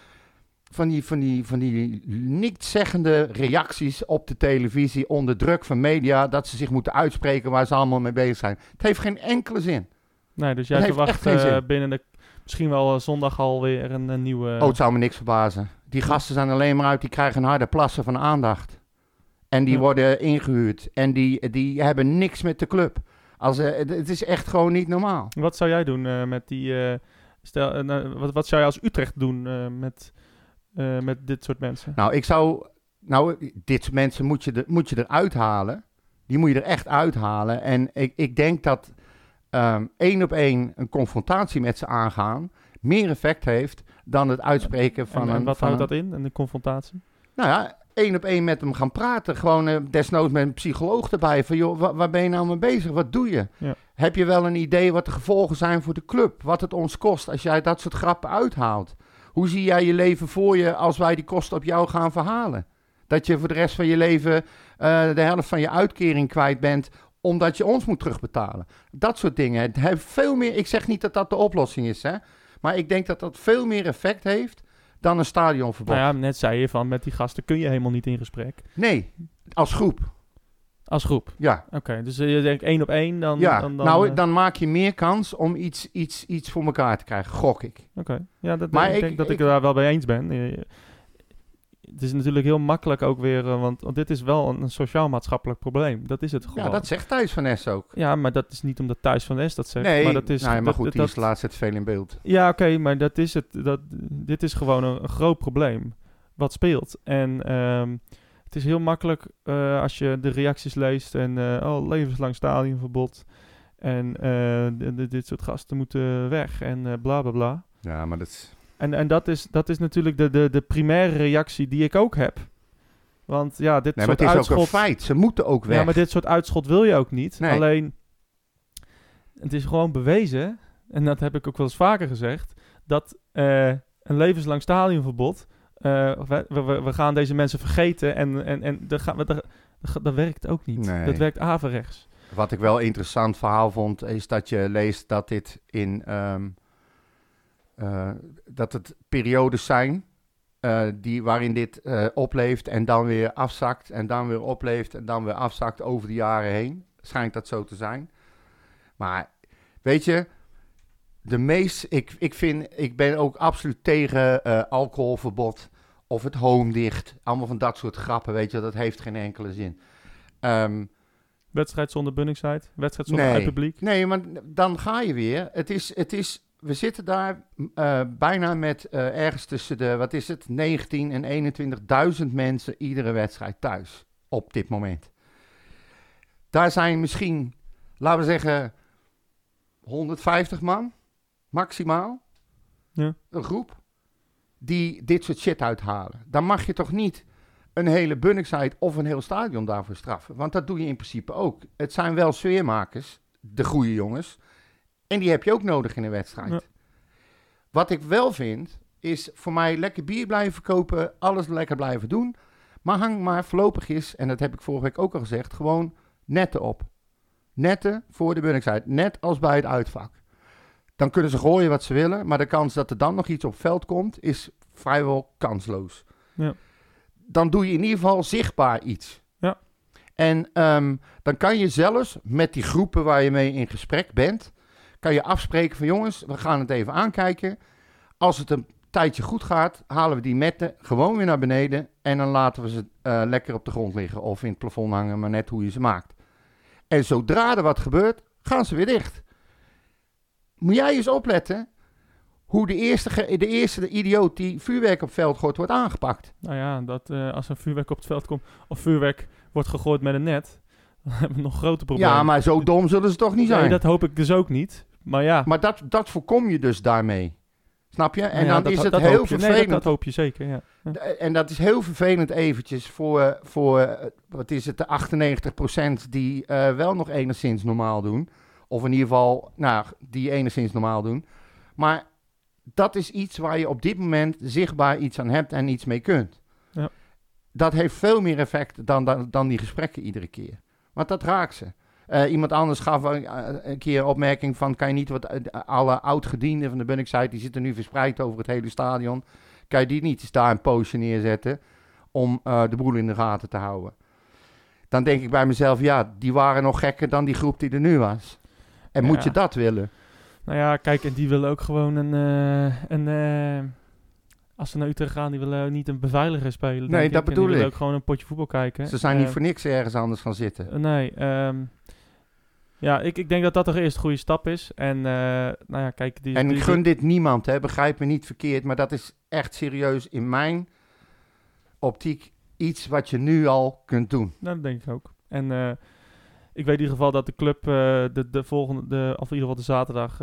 van die, van die, van die nietszeggende reacties op de televisie onder druk van media dat ze zich moeten uitspreken waar ze allemaal mee bezig zijn. Het heeft geen enkele zin. Nee, dus jij verwacht geen eh, binnen de... Misschien wel eh, zondag alweer een, een nieuwe... Oh, het zou me niks verbazen. Die gasten zijn alleen maar uit, die krijgen een harde plassen van aandacht. En die Ja. worden ingehuurd. En die, die hebben niks met de club. Als, eh, het- is echt gewoon niet normaal. Wat zou jij doen eh, met die... eh, stel, nou, wat, wat zou je als Utrecht doen met, met dit soort mensen? Nou, ik zou. Nou, dit soort mensen moet je, moet je eruit halen. Die moet je er echt uithalen. En ik, ik denk dat ehm, één op één een confrontatie met ze aangaan. meer effect heeft dan het uitspreken van en, en een. wat van houdt een- dat in, een confrontatie? Nou ja, één op één met hem gaan praten. Gewoon eh, desnoods met een psycholoog erbij. Van joh, wa- waar ben je nou mee bezig? Wat doe je? Ja. Heb je wel een idee wat de gevolgen zijn voor de club? Wat het ons kost als jij dat soort grappen uithaalt? Hoe zie jij je leven voor je als wij die kosten op jou gaan verhalen? Dat je voor de rest van je leven eh, de helft van je uitkering kwijt bent omdat je ons moet terugbetalen. Dat soort dingen. Het heeft veel meer. Ik zeg niet dat dat de oplossing is, hè? Maar ik denk dat dat veel meer effect heeft dan een stadionverbod. Nou ja, net zei je van met die gasten kun je helemaal niet in gesprek. Nee, als groep. Als groep. Ja. Oké, dus eh, je denkt één op één, dan... ja. dan, dan, nou, eh, dan maak je meer kans om iets, iets, iets voor elkaar te krijgen, gok ik. Oké, ja, dat, Maar ik, ik- denk dat ik, ik- daar wel bij eens ben. Het is natuurlijk heel makkelijk ook weer, eh, want, want dit is wel een, een sociaal-maatschappelijk probleem. Dat is het gewoon. Ja, dat zegt Thijs van Ness ook. Ja, maar dat is niet omdat Thuis van Es dat zegt. nee, maar dat is, nou, maar goed, dat, die is de laatste tijd veel in beeld. Ja, oké, maar dat is het. Dat, dit is gewoon een, een groot probleem wat speelt. En ehm, het is heel makkelijk eh, als je de reacties leest en eh, oh, levenslang stadionverbod. En dit soort gasten moeten weg en bla bla bla. Ja, maar dat is... En, en dat, is, dat is natuurlijk de, de, de primaire reactie die ik ook heb. Want ja, dit Nee, maar soort het is ook uitschot... een feit. Ze moeten ook weg. Ja, maar dit soort uitschot wil je ook niet. Nee. Alleen, het is gewoon bewezen, en dat heb ik ook wel eens vaker gezegd, dat eh, een levenslang stadionverbod, eh, we, we, we gaan deze mensen vergeten en, en, en dat, gaan we, dat, dat werkt ook niet. Nee. Dat werkt averechts. Wat ik wel een interessant verhaal vond, is dat je leest dat dit in... ehm, eh, dat het periodes zijn eh, die, waarin dit eh, opleeft en dan weer afzakt en dan weer opleeft en dan weer afzakt over de jaren heen. Schijnt dat zo te zijn. Maar weet je, de meest, ik, ik vind, ik ben ook absoluut tegen alcoholverbod of het home dicht. Allemaal van dat soort grappen, weet je, dat heeft geen enkele zin. Ehm, Wedstrijd zonder Bunningside, wedstrijd zonder Nee. publiek. Nee, maar dan ga je weer. Het is, het is, we zitten daar eh, bijna met eh, ergens tussen de, wat is het, 19 en 21.000 mensen iedere wedstrijd thuis op dit moment. Daar zijn misschien, laten we zeggen, 150 man, maximaal. Ja. Een groep die dit soort shit uithalen. Dan mag je toch niet een hele Bunningside of een heel stadion daarvoor straffen. Want dat doe je in principe ook. Het zijn wel sfeermakers, de goede jongens. En die heb je ook nodig in een wedstrijd. Ja. Wat ik wel vind, is voor mij lekker bier blijven verkopen, alles lekker blijven doen. Maar hang maar voorlopig is, en dat heb ik vorige week ook al gezegd, gewoon netten op. netten voor de Bunningside. Net als bij het uitvak. Dan kunnen ze gooien wat ze willen, maar de kans dat er dan nog iets op veld komt, is vrijwel kansloos. Ja. Dan doe je in ieder geval zichtbaar iets. Ja. En ehm, dan kan je zelfs met die groepen waar je mee in gesprek bent, kan je afspreken van jongens, we gaan het even aankijken. Als het een tijdje goed gaat, halen we die metten gewoon weer naar beneden en dan laten we ze eh, lekker op de grond liggen of in het plafond hangen, maar net hoe je ze maakt. En zodra er wat gebeurt, gaan ze weer dicht. Moet jij eens opletten hoe de eerste, de eerste idioot die vuurwerk op veld gooit, wordt aangepakt. Nou ja, dat eh, als er vuurwerk op het veld komt of vuurwerk wordt gegooid met een net, dan hebben we nog grote problemen. Ja, maar zo dom zullen ze toch niet zijn. Nee, dat hoop ik dus ook niet. Maar ja, Maar dat, dat voorkom je dus daarmee. Snap je? En nou ja, dan dat- is het dat heel. Nee, vervelend. dat, dat hoop je zeker, ja. En dat is heel vervelend eventjes voor, voor eh, wat is het, de 98% die eh, wel nog enigszins normaal doen. Of in ieder geval, nou, die enigszins normaal doen. Maar dat is iets waar je op dit moment zichtbaar iets aan hebt en iets mee kunt. Ja. Dat heeft veel meer effect dan, dan, dan die gesprekken iedere keer. Want dat raakt ze. Eh, iemand anders gaf een, eh, een keer een opmerking van... kan je niet wat eh, alle oud-gedienden van de Bunningside... die zitten nu verspreid over het hele stadion... kan je die niet eens daar een poosje neerzetten... om de boel in de gaten te houden. Dan denk ik bij mezelf... ja, die waren nog gekker dan die groep die er nu was. En moet je dat willen? Nou ja, kijk, en die willen ook gewoon een... eh, een als ze naar Utrecht gaan, die willen niet een beveiliger spelen. Nee, denk dat ik. Bedoel die willen ik. ook gewoon een potje voetbal kijken. Ze zijn niet voor niks ergens anders gaan zitten. nee, ehm, ja, ik, ik denk dat dat toch eerst een goede stap is. En eh, nou ja, kijk... Die, En die, ik gun dit niemand, hè, begrijp me niet verkeerd, maar dat is echt serieus in mijn optiek iets wat je nu al kunt doen. Nou, dat denk ik ook. En eh, ik weet in ieder geval dat de club eh, de, de volgende, de, of in ieder geval de zaterdag,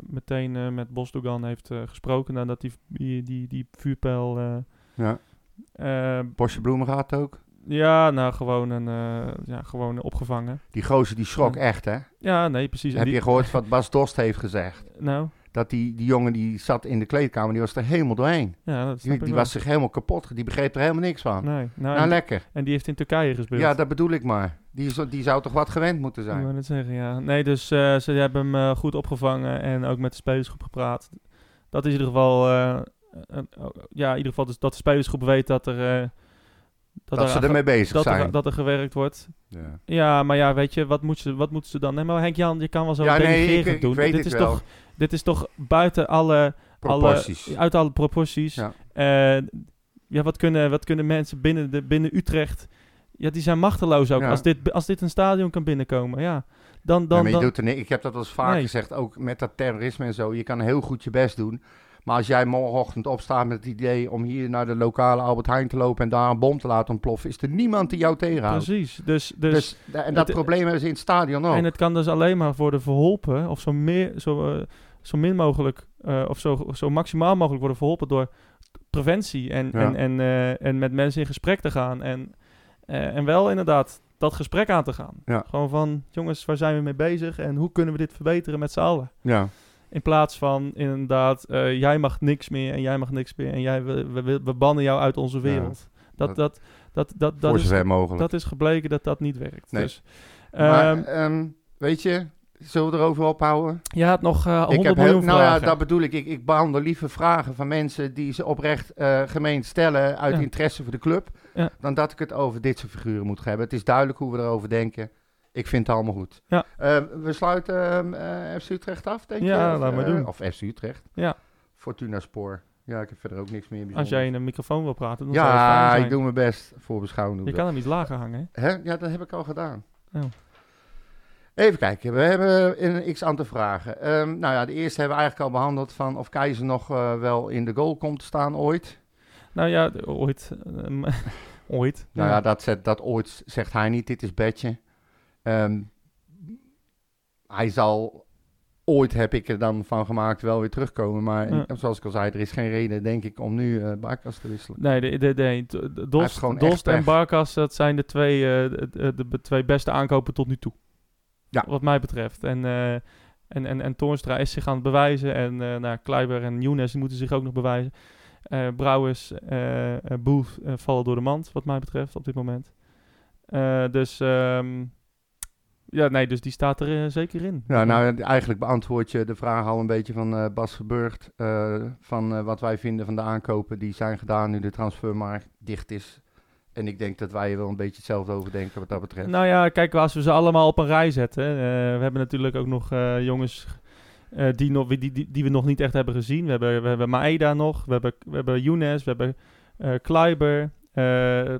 meteen met Bosdogan heeft gesproken. Nadat die, die, die, die vuurpijl. Ja. Bosje Bloemen gaat ook. Ja, nou gewoon, een, eh, ja, gewoon opgevangen. Die gozer die schrok Ja. echt, hè? Ja, nee, precies. Heb die- je gehoord wat Bas Dost heeft gezegd? Nou, Dat die, die jongen die zat in de kleedkamer, die was er helemaal doorheen. ja, dat Die, ik die was zich helemaal kapot, die begreep er helemaal niks van. Nee, nou, Nou, en, lekker. en die heeft in Turkije gespeeld. Ja, dat bedoel ik maar. Die, die zou toch wat gewend moeten Ik zijn? wou net zeggen, ja. Nee, dus eh, ze hebben hem eh, goed opgevangen en ook met de spelersgroep gepraat. Dat is in ieder geval, een- ja, in ieder geval dus dat de spelersgroep weet dat er, Dat, er ze ermee bezig dat, zijn. er, dat er gewerkt wordt. ja. Ja, maar ja, weet je, wat moeten ze, wat moeten ze dan? Nee, maar Henk Jan, je kan wel zo Ja, nee, ik- ik doen. weet dit, is wel. Toch, dit is toch buiten alle, Proporties. alle uit alle proporties. Ja. Eh, ja, wat kunnen, wat kunnen mensen binnen, de, binnen Utrecht? Ja, die zijn machteloos ook. Ja. Als, dit, als dit een stadion kan binnenkomen, ja. Dan, Ja, dan, maar je dan, doet er ik heb dat al eens vaak Nee. gezegd, ook met dat terrorisme en zo. Je kan heel goed je best doen. Maar als jij morgenochtend opstaat met het idee om hier naar de lokale Albert Heijn te lopen en daar een bom te laten ontploffen, is er niemand die jou tegenhoudt. Precies. Dus, dus, Dus, en dat het- probleem hebben ze in het stadion ook. en het kan dus alleen maar worden verholpen, of zo, meer, zo, eh, zo min mogelijk, eh, of zo, zo maximaal mogelijk worden verholpen door preventie en, Ja. en, en, eh, en met mensen in gesprek te gaan. En, en wel inderdaad dat gesprek aan te gaan. Ja. Gewoon van, jongens, waar zijn we mee bezig en hoe kunnen we dit verbeteren met z'n allen? ja. In plaats van inderdaad, eh, jij mag niks meer en jij mag niks meer en jij, we, we, we bannen jou uit onze wereld. dat, dat- dat, dat, dat, is, zover mogelijk. dat is gebleken dat dat niet werkt. Nee. Dus, maar ehm, ehm, weet je, zullen we erover ophouden? je had nog eh 100 ik heb miljoen heel, nou ja, dat bedoel ik. Ik, ik behandel liever vragen van mensen die ze oprecht eh gemeend stellen uit Ja. interesse voor de club, Ja. dan dat ik het over dit soort figuren moet hebben. Het is duidelijk hoe we erover denken. Ik vind het allemaal goed. Ja. Eh, we sluiten ehm, eh, FC Utrecht af, denk Ja, je? Of, laat maar eh, doen. Of FC Utrecht. Ja. Fortuna Spoor. Ja, ik heb verder ook niks meer Als bijzonders. jij in een microfoon wil praten, dan Ja, ik doe mijn best voor beschouwing. Je kan hem iets lager hangen, hè? Hè? Ja, dat heb ik al gedaan. Oh. Even kijken, we hebben een x aantal vragen. Ehm, nou ja, de eerste hebben we eigenlijk al behandeld van of Keizer nog eh, wel in de goal komt te staan ooit. Nou ja, ooit. ehm, ooit. Nou ja. ja, dat, zet, dat ooit zegt hij niet, dit is Betje. Ehm, hij zal, ooit heb ik er dan van gemaakt, wel weer terugkomen. Maar Ja. zoals ik al zei, er is geen reden, denk ik, om nu eh Barkas te wisselen. Nee, de, de, de, Dost, Dost en. Barkas, dat zijn de twee, eh, de, twee beste aankopen tot nu toe. Ja. Wat mij betreft. En, eh, en, en, en Toornstra is zich aan het bewijzen. En eh nou, Kleiber en Younes moeten zich ook nog bewijzen. Brouwers, Booth eh, vallen door de mand, wat mij betreft, op dit moment. Dus, ehm, Ja, nee, dus die staat er eh, zeker in. Ja, nou, eigenlijk beantwoord je de vraag al een beetje van eh, Bas Geburgt. eh, van wat wij vinden van de aankopen die zijn gedaan nu de transfermarkt dicht is. En ik denk dat wij er wel een beetje hetzelfde over denken wat dat betreft. Nou ja, kijk, als we ze allemaal op een rij zetten. we hebben natuurlijk ook nog jongens die, nog, die, die, die we nog niet echt hebben gezien. We hebben, we hebben Maeda nog, we hebben, we hebben Younes, we hebben Kleiber. Eh,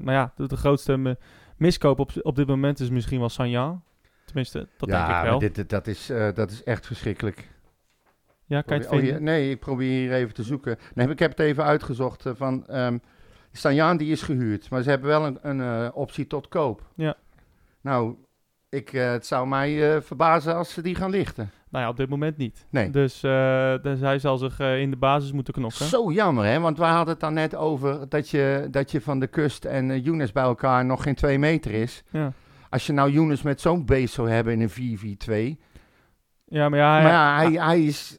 maar ja, de, de grootste mi- miskoop op, op dit moment is misschien wel Sanja. Tenminste, dat ja, denk ik wel. Dit, dat, is, eh, dat is echt verschrikkelijk. ja, kan je het oh, vinden? ja, nee, ik probeer hier even te zoeken. Nee, ik heb het even uitgezocht eh, van... ehm Stanjaan die is gehuurd, maar ze hebben wel een, een eh, optie tot koop. Ja. Nou, ik, het zou mij verbazen als ze die gaan lichten. Nou ja, op dit moment niet. Nee. Dus, dus hij zal zich in de basis moeten knokken. Zo jammer, hè? Want wij hadden het dan net over dat je, dat je van de kust en Younes bij elkaar nog geen twee meter is. Ja. Als je nou Younes met zo'n beest zou hebben in een 4-4-2. ja, maar ja, hij, maar ja, hij, hij is...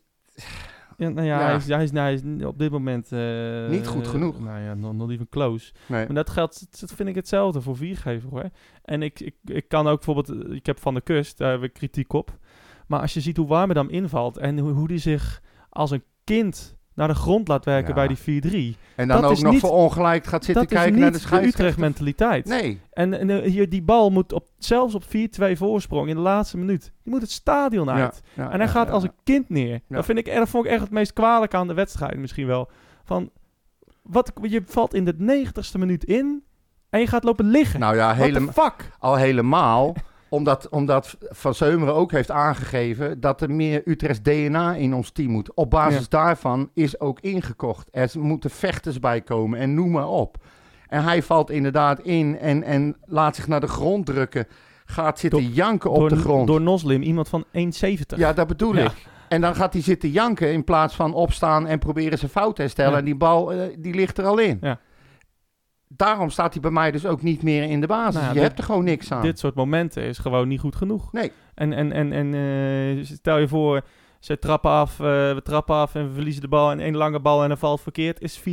ja, nou ja, ja. Hij, is, hij, is, hij is op dit moment... eh, Niet goed genoeg. nou ja, nog not even close. Nee. Maar dat geldt, dat vind ik hetzelfde voor viergever hoor. En ik, ik, ik kan ook bijvoorbeeld, eh, ik heb van de kust, daar hebben we kritiek op. Maar als je ziet hoe Warmerdam invalt en hoe, hoe die zich als een kind naar de grond laat werken Ja. bij die 4-3. En dan dat ook is nog niet- voor ongelijk gaat zitten kijken naar de de, scheidsrechter. Utrecht mentaliteit. Nee. En, en eh, hier, die bal moet op, zelfs op 4-2 voorsprong in de laatste minuut. Die moet het stadion uit. Ja, ja, En hij gaat als een kind neer. Dat, vind ik, dat vond ik echt het meest kwalijk aan de wedstrijd misschien wel. Van, wat, je valt in de 90ste minuut in en je gaat lopen liggen. Nou ja, helemaal, fuck? al helemaal. Omdat, omdat Van Zeumeren ook heeft aangegeven dat er meer Utrechts DNA in ons team moet. Op basis Ja. daarvan is ook ingekocht. Er moeten vechters bij komen en noem maar op. En hij valt inderdaad in en, en laat zich naar de grond drukken. Gaat zitten janken op door, de grond. Door Noslim, iemand van 1,70. Ja, dat bedoel Ja. ik. En dan gaat hij zitten janken in plaats van opstaan en proberen zijn fout te herstellen. Ja. En die bal, eh, die ligt er al in. Ja. Daarom staat hij bij mij dus ook niet meer in de basis. Nou je dit- hebt er gewoon niks aan. Dit soort momenten is gewoon niet goed genoeg. Nee. En, en, en, en eh, stel je voor, ze trappen af, eh, we trappen af en we verliezen de bal. En één lange bal en dan valt verkeerd, is 4-4.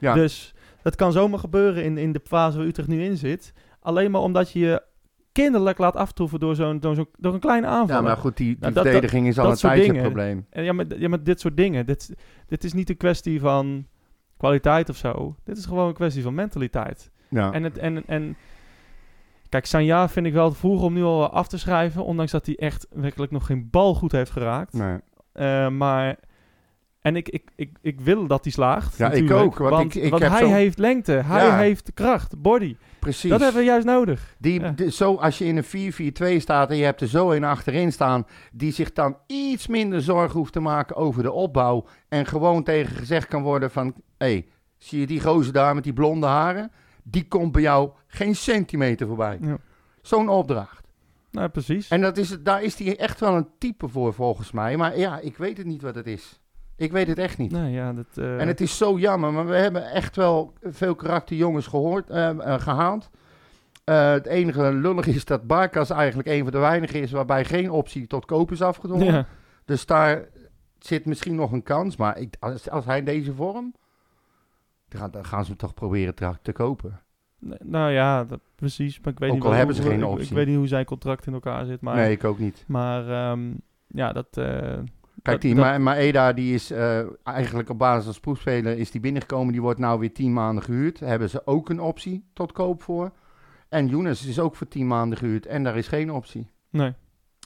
Ja. Dus dat kan zomaar gebeuren in, in de fase waar Utrecht nu in zit. Alleen maar omdat je je kinderlijk laat aftroeven door, zo'n, door, zo'n, door een kleine aanval. Ja, maar goed, die, die Nou, dat- verdediging is al dat een tijdje het probleem. En ja, maar, ja, maar dit soort dingen. Dit, dit is niet een kwestie van kwaliteit of zo. Dit is gewoon een kwestie van mentaliteit. Ja. En, het, en, en kijk, Sanja vind ik wel te vroeg om nu al af te schrijven. Ondanks dat hij echt werkelijk nog geen bal goed heeft geraakt. nee. Eh, maar... En ik, ik, ik, ik wil dat hij slaagt. Ja, ik ook, want Want, ik- ik want heb hij zo- heeft lengte. Hij Ja. heeft kracht. Body. Precies. Dat hebben we juist nodig. Die, Ja. de- zo, als je in een 4-4-2 staat en je hebt er zo een achterin staan... die zich dan iets minder zorgen hoeft te maken over de opbouw... en gewoon tegen gezegd kan worden van... hé, hey, zie je die gozer daar met die blonde haren? Die komt bij jou geen centimeter voorbij. Ja. Zo'n opdracht. Nou, precies. En dat is, daar is hij echt wel een type voor, volgens mij. Maar ja, ik weet het niet wat het is. Ik weet het echt niet. nou ja, dat... eh, En het is zo jammer, maar we hebben echt wel veel karakterjongens gehoord, eh, eh, gehaald. Eh, het enige lullig is dat Barkas eigenlijk een van de weinigen is waarbij geen optie tot koop is afgedwongen. ja. Dus daar zit misschien nog een kans. Maar ik, als, als hij in deze vorm, dan gaan, dan gaan ze hem toch proberen te, te kopen. Nee, Nou ja, dat, precies. Maar ik weet Ook niet al hebben hoe- ze geen optie. Ik, weet niet hoe zijn contract in elkaar zit. Maar, nee, ik ook niet. maar ehm, ja, dat... Kijk, die dat- Ma- Maeda die is eh, eigenlijk op basis als proefspeler is die binnengekomen. Die wordt nou weer tien maanden gehuurd. Daar hebben ze ook een optie tot koop voor. En Younes is ook voor tien maanden gehuurd. En daar is geen optie. Nee.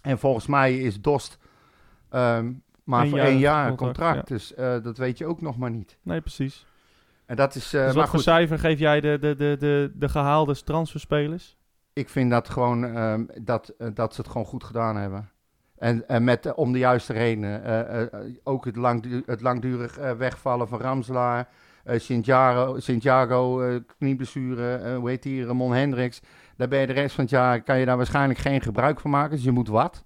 En volgens mij is Dost ehm, maar Een voor één jaar contract, contract. Dus eh, dat weet je ook nog maar niet. nee, precies. En dat is, eh, dus maar wat voor goed, cijfer geef jij de, de, de, de, de gehaalde transferspelers? ik vind dat gewoon ehm, dat, dat ze het gewoon goed gedaan hebben. En, en met, eh, om de juiste redenen. Eh, eh, ook het, langdu- het langdurig wegvallen van Ramselaar. eh Santiago, Santiago knieblessure, hoe heet die, Ramon Hendricks. Daar ben je de rest van het jaar, kan je daar waarschijnlijk geen gebruik van maken. Dus je moet wat.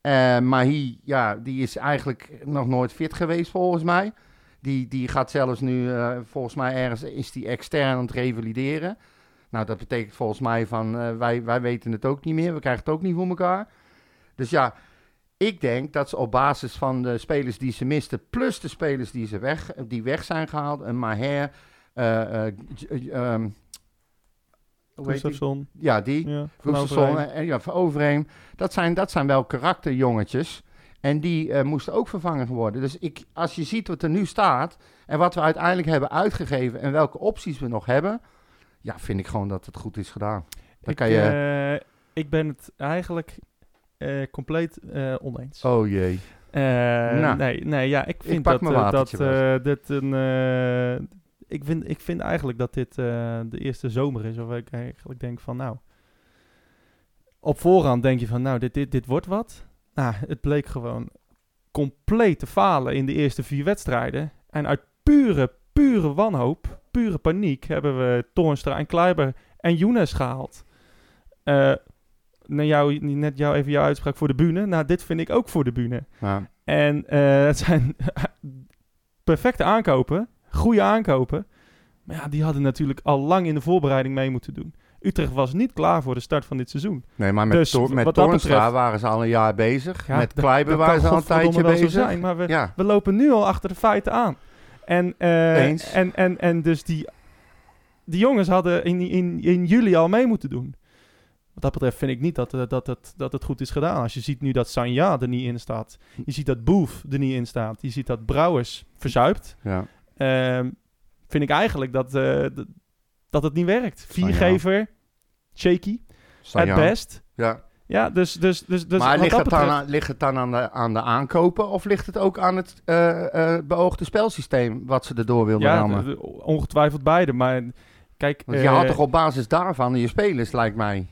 Eh Mahi, ja, die is eigenlijk nog nooit fit geweest volgens mij. Die, die gaat zelfs nu, volgens mij ergens, is die extern aan het revalideren. Nou, dat betekent volgens mij van, wij, wij weten het ook niet meer. We krijgen het ook niet voor elkaar. Dus ja, ik denk dat ze op basis van de spelers die ze misten, plus de spelers die, ze weg, die weg zijn gehaald, een Maher? Gustafsson. Ja, die. Ja, Gustafsson en, ja, van Overheem. Dat zijn, dat zijn wel karakterjongetjes. En die moesten ook vervangen worden. Dus ik, als je ziet wat er nu staat en wat we uiteindelijk hebben uitgegeven en welke opties we nog hebben, ja, vind ik gewoon dat het goed is gedaan. Dan Ik, kan je... ik ben het eigenlijk eh, compleet eh, oneens. oh jee. Eh, Nou. nee, nee, ja, ik vind pak dat, dat dit een. ik, vind, ik vind eigenlijk dat dit de eerste zomer is, waar ik eigenlijk denk van, nou. Op voorhand denk je van, nou, dit, dit, dit wordt wat. Nou, het bleek gewoon compleet te falen in de eerste vier wedstrijden. En uit pure, pure wanhoop, pure paniek, hebben we Toornstra en Kleiber en Younes gehaald. Eh naar jou, net jou, even jouw uitspraak voor de bühne. Nou, dit vind ik ook voor de bühne. Ja. En eh, het zijn perfecte aankopen, goede aankopen. Maar ja, die hadden natuurlijk al lang in de voorbereiding mee moeten doen. Utrecht was niet klaar voor de start van dit seizoen. Nee, maar met, Dus met betreft- waren ze al een jaar bezig. Ja, met Kleiber waren ze al een tijdje bezig. zijn, maar we, Ja, we lopen nu al achter de feiten aan. En, eh, Eens. en, en, en dus die, die jongens hadden in, in, in juli al mee moeten doen. Wat dat betreft vind ik niet dat, eh, dat, dat, dat het goed is gedaan. Als je ziet nu dat Sanja er niet in staat. Je ziet dat Boef er niet in staat. Je ziet dat Brouwers verzuipt. ja. Ehm, vind ik eigenlijk dat, eh, dat het niet werkt. Viergever, shaky, Sanja. at best. Ja. Ja, dus, dus, dus, dus maar ligt dat het, dan, betreft- aan, ligt het dan aan de, aan de aankopen of ligt het ook aan het eh, beoogde spelsysteem wat ze erdoor wilden ja, rammen? d- ongetwijfeld beide. Maar kijk, Want je had toch op basis daarvan je spelers, lijkt mij.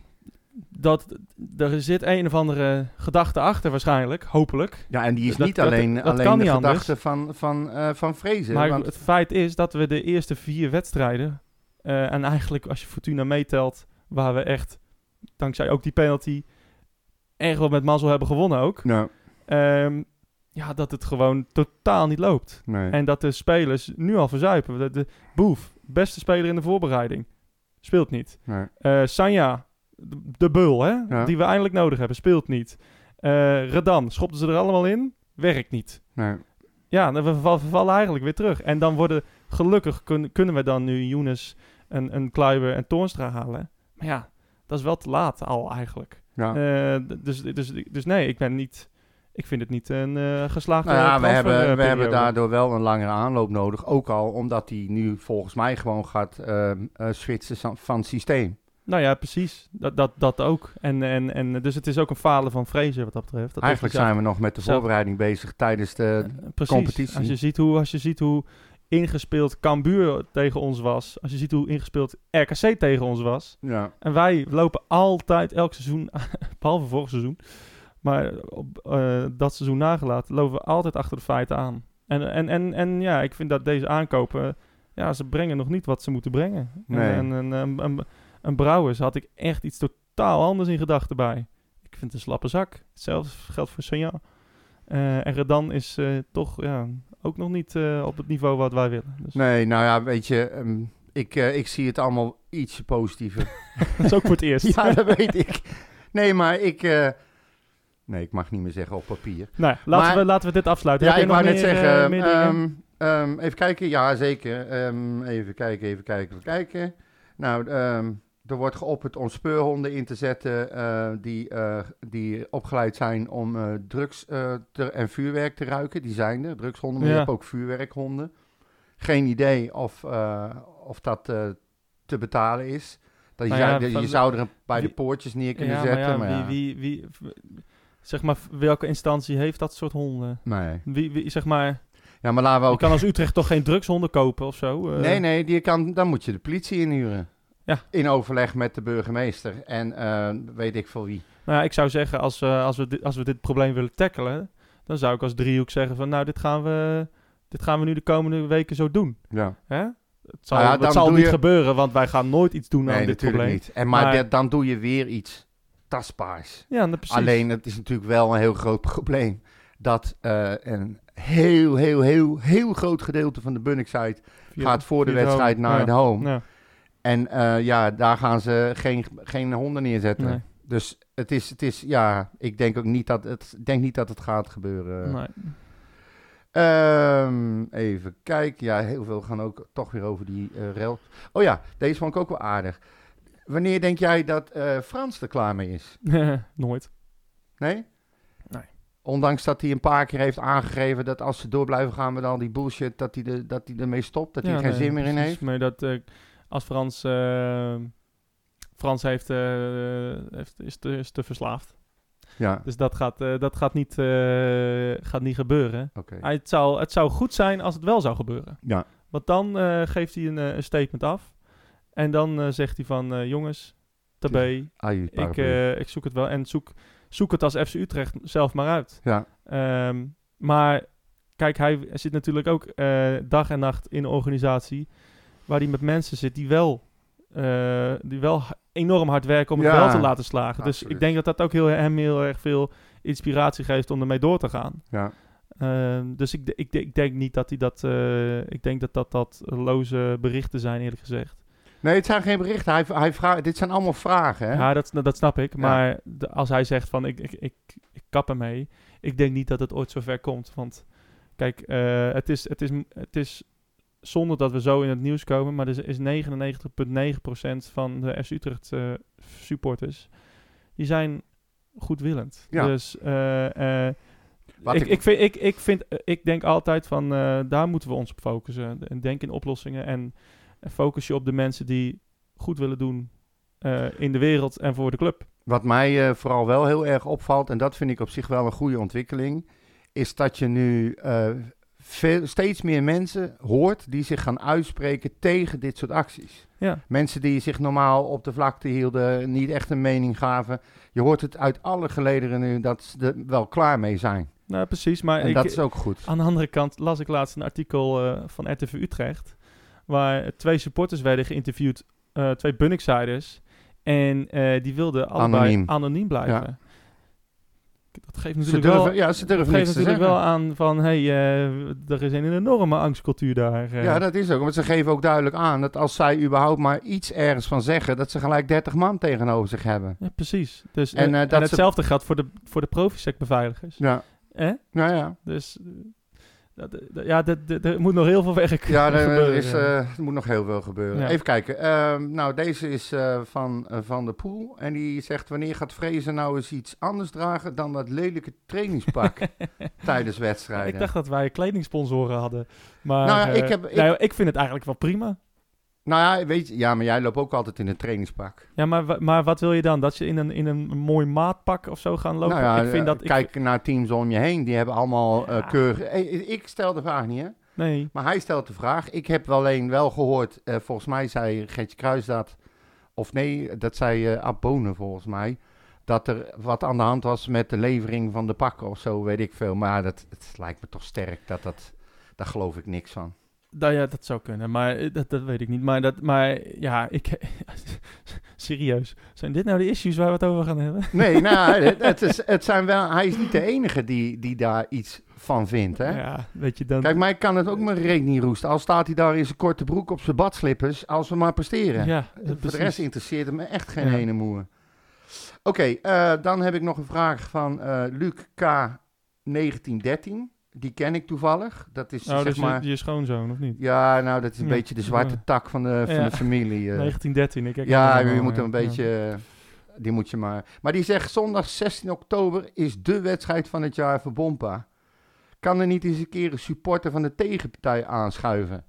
Dat er zit een of andere gedachte achter waarschijnlijk, hopelijk. Ja, en die is Dat- niet alleen, dat alleen kan de anders. gedachte van, van, eh van Vrezen. maar want, het feit is dat we de eerste vier wedstrijden, eh, en eigenlijk als je Fortuna meetelt, waar we echt, dankzij ook die penalty, erg wel met mazzel hebben gewonnen ook. nou, Ehm, ja, dat het gewoon totaal niet loopt. nee. En dat de spelers nu al verzuipen. De, de Boef, beste speler in de voorbereiding, speelt niet. nee. Eh Sanja, de, bul, hè, Ja. die we eindelijk nodig hebben, speelt niet. Eh Redan, schopten ze er allemaal in, werkt niet. nee. Ja, we, val- we vallen eigenlijk weer terug. En dan worden, gelukkig kun- kunnen we dan nu Younes, een, een Kluiber en Toornstra halen. Maar ja, dat is wel te laat al eigenlijk. Ja. Eh, dus, dus, dus nee, ik ben niet... Ik vind het niet een eh geslaagde Nou ja, we hebben, we hebben daardoor wel een langere aanloop nodig. Ook al omdat hij nu volgens mij gewoon gaat eh, switchen van systeem. Nou ja, precies. Dat, dat, dat ook. En, en, en, dus het is ook een falen van Fraser wat dat betreft. Dat Eigenlijk hij zijn we nog met de zelf- voorbereiding bezig tijdens de... eh, precies. competitie. Als je ziet hoe, als je ziet hoe ingespeeld Cambuur tegen ons was. Als je ziet hoe ingespeeld RKC tegen ons was. Ja, En wij lopen altijd elk seizoen, behalve vorig seizoen, maar op eh, dat seizoen nagelaten, lopen we altijd achter de feiten aan. En, en, en, en ja, ik vind dat deze aankopen, ja, ze brengen nog niet wat ze moeten brengen. Nee. En, en, en, een Brouwers had ik echt iets totaal anders in gedachten bij. Ik vind het een slappe zak. Hetzelfde geldt voor Sonja. Eh en Redan is eh, toch ja, ook nog niet eh, op het niveau wat wij willen. Dus nee, nou ja, weet je, ehm, ik, ik zie het allemaal ietsje positiever. dat is ook voor het eerst. ja, dat weet ik. Nee, maar ik... nee, ik mag niet meer zeggen op papier. Nou, laten, Maar- we, laten we dit afsluiten. Ja, ik wou net zeggen, eh, ehm, ehm, even kijken, ja zeker. Even kijken, even kijken, even kijken. Nou, er wordt geopperd om speurhonden in te zetten eh, die, eh, die opgeleid zijn om eh, drugs te- en vuurwerk te ruiken. Die zijn er, drugshonden, maar Ja. je hebt ook vuurwerkhonden. Geen idee of, of dat te betalen is. Dat je, Nou ja, zou, je zou er een- bij de poortjes neer kunnen ja, zetten. maar wie, ja. wie, wie, zeg maar, welke instantie heeft dat soort honden? Nee. Wie, wie, zeg maar, Ja, maar laten we je ook kan als Utrecht toch geen drugshonden kopen of zo? Nee, nee, die kan, dan moet je de politie inhuren. Ja. In overleg met de burgemeester en eh, weet ik veel wie. Nou ja, ik zou zeggen, als, eh, als, we dit, als we dit probleem willen tackelen, dan zou ik als driehoek zeggen van, nou, dit gaan we, dit gaan we nu de komende weken zo doen. Ja. Hè? Het zal, Nou ja, het zal niet je- gebeuren, want wij gaan nooit iets doen Nee, aan dit natuurlijk probleem. niet. En, maar Maar- dan doe je weer iets tastbaars. Ja, nou, precies. Alleen, het is natuurlijk wel een heel groot probleem. Dat eh, een heel, heel, heel, heel groot gedeelte van de Bunnickside Via- gaat voor de wedstrijd home. naar Ja. de home. Ja, En eh, ja, daar gaan ze geen, geen honden neerzetten. nee, Dus het is, het is, ja, ik denk ook niet dat het, denk niet dat het gaat gebeuren. nee. Ehm, even kijken. Ja, heel veel gaan ook toch weer over die eh rel. Oh ja, deze vond ik ook wel aardig. Wanneer denk jij dat eh, Frans er klaar mee is? Nooit. Nee? Nee. Ondanks dat hij een paar keer heeft aangegeven dat als ze door blijven gaan met al die bullshit, dat hij, de, dat hij ermee stopt, dat hij er geen nee, zin meer in precies. heeft. Maar dat eh, als Frans... eh, Frans heeft, eh, heeft, is, te, is te verslaafd. Ja, Dus dat gaat, eh, dat gaat, niet, gaat niet gebeuren. oké. Hij, het, zou, het zou goed zijn als het wel zou gebeuren. Ja, Want dan geeft hij een, een statement af. En dan zegt hij van... jongens, tabé, ik, ik zoek het wel. En zoek, zoek het als FC Utrecht zelf maar uit. ja, Ehm, maar kijk, hij zit natuurlijk ook dag en nacht in een organisatie... waar hij met mensen zit die wel, eh, die wel enorm hard werken om het Ja, wel te laten slagen. Dus ik denk dat dat ook heel, hem heel erg veel inspiratie geeft om ermee door te gaan. ja. Ehm, dus ik, ik, ik denk niet dat hij dat. eh, ik denk dat dat, dat loze berichten zijn, eerlijk gezegd. Nee, het zijn geen berichten. Hij, hij vraagt, dit zijn allemaal vragen, hè? Ja, dat, dat snap ik. Maar als hij zegt van ik, ik, ik, ik kap ermee. Ik denk niet dat het ooit zover komt. Want kijk, eh, het, is, het, is, het is zonder dat we zo in het nieuws komen. Maar er is 99,9% van de FC Utrecht eh, supporters. Die zijn goedwillend. Ja. Dus Wat ik, ik- ik, vind, ik, ik, vind, ik denk altijd van daar moeten we ons op focussen. En denk in oplossingen en, focus je op de mensen die goed willen doen in de wereld en voor de club. Wat mij vooral wel heel erg opvalt, en dat vind ik op zich wel een goede ontwikkeling, is dat je nu veel, steeds meer mensen hoort die zich gaan uitspreken tegen dit soort acties. Ja, Mensen die zich normaal op de vlakte hielden, niet echt een mening gaven. Je hoort het uit alle gelederen nu dat ze er wel klaar mee zijn. nou precies. Maar En ik, dat is ook goed. aan de andere kant las ik laatst een artikel eh, van RTV Utrecht. Waar twee supporters werden geïnterviewd, eh, twee Bunniksiders. En eh, die wilden allebei Anoniem. anoniem, blijven. Ja. Dat geeft Ze natuurlijk durven, wel... ja, ze durven geeft niks natuurlijk wel aan van, hé, hey, eh, er is een enorme angstcultuur daar. eh. Ja, dat is ook. Want ze geven ook duidelijk aan dat als zij überhaupt maar iets ergens van zeggen, dat ze gelijk 30 man tegenover zich hebben. Ja, precies. Dus, En, en, eh, en dat ze- hetzelfde geldt voor de, voor de Profisec-beveiligers. Ja, Eh? nou ja. Dus dat, dat- ja, er moet nog heel veel werk Ja, er, er gebeuren. is, eh, er moet nog heel veel gebeuren. Ja. Even kijken. Ehm, nou, deze is eh, van eh, Van der Poel. En die zegt, wanneer gaat Vrezen nou eens iets anders dragen dan dat lelijke trainingspak tijdens wedstrijden? Ik dacht dat wij kledingsponsoren hadden. Maar Nou eh, ik heb- ik- nou ik vind het eigenlijk wel prima. Nou ja, weet je, ja, maar jij loopt ook altijd in een trainingspak. Ja, maar, maar wat wil je dan? Dat je in een, in een mooi maatpak of zo gaan lopen? nou ja, ik vind eh, dat... ik- kijk naar teams om je heen. Die hebben allemaal eh Ja. keurig... Eh, ik stel de vraag niet, hè? nee. Maar hij stelt de vraag. Ik heb wel alleen wel gehoord, eh, volgens mij zei Gertje Kruis dat, of nee, dat zei eh Abone volgens mij, dat er wat aan de hand was met de levering van de pakken of zo, weet ik veel. Maar dat, het lijkt me toch sterk dat dat, daar geloof ik niks van. Nou ja, dat zou kunnen, maar eh, dat, dat weet ik niet. Maar, dat, maar ja, ik. Serieus, zijn dit nou de issues waar we het over gaan hebben? Nee, nou, het, is, het zijn wel, hij is niet de enige die, die daar iets van vindt. Hè? Ja, weet je dan. Kijk, mij kan het ook mijn rekening roesten. Al staat hij daar in zijn korte broek op zijn badslippers, als we maar presteren. Ja, eh, de rest interesseert hem me echt geen ene moer. Oké, eh, dan heb ik nog een vraag van uh, Luc K1913. Die ken ik toevallig. Dat is Oh, zeg dus je- maar... je, schoonzoon, of niet? Ja, nou, dat is een Ja. beetje de zwarte tak van de, van Ja. de familie. eh. 1913, ik herken ja, je moet hem een beetje... eh, Die moet je maar... Maar die zegt zondag 16 oktober is de wedstrijd van het jaar voor Bompa. Kan er niet eens een keer een supporter van de tegenpartij aanschuiven?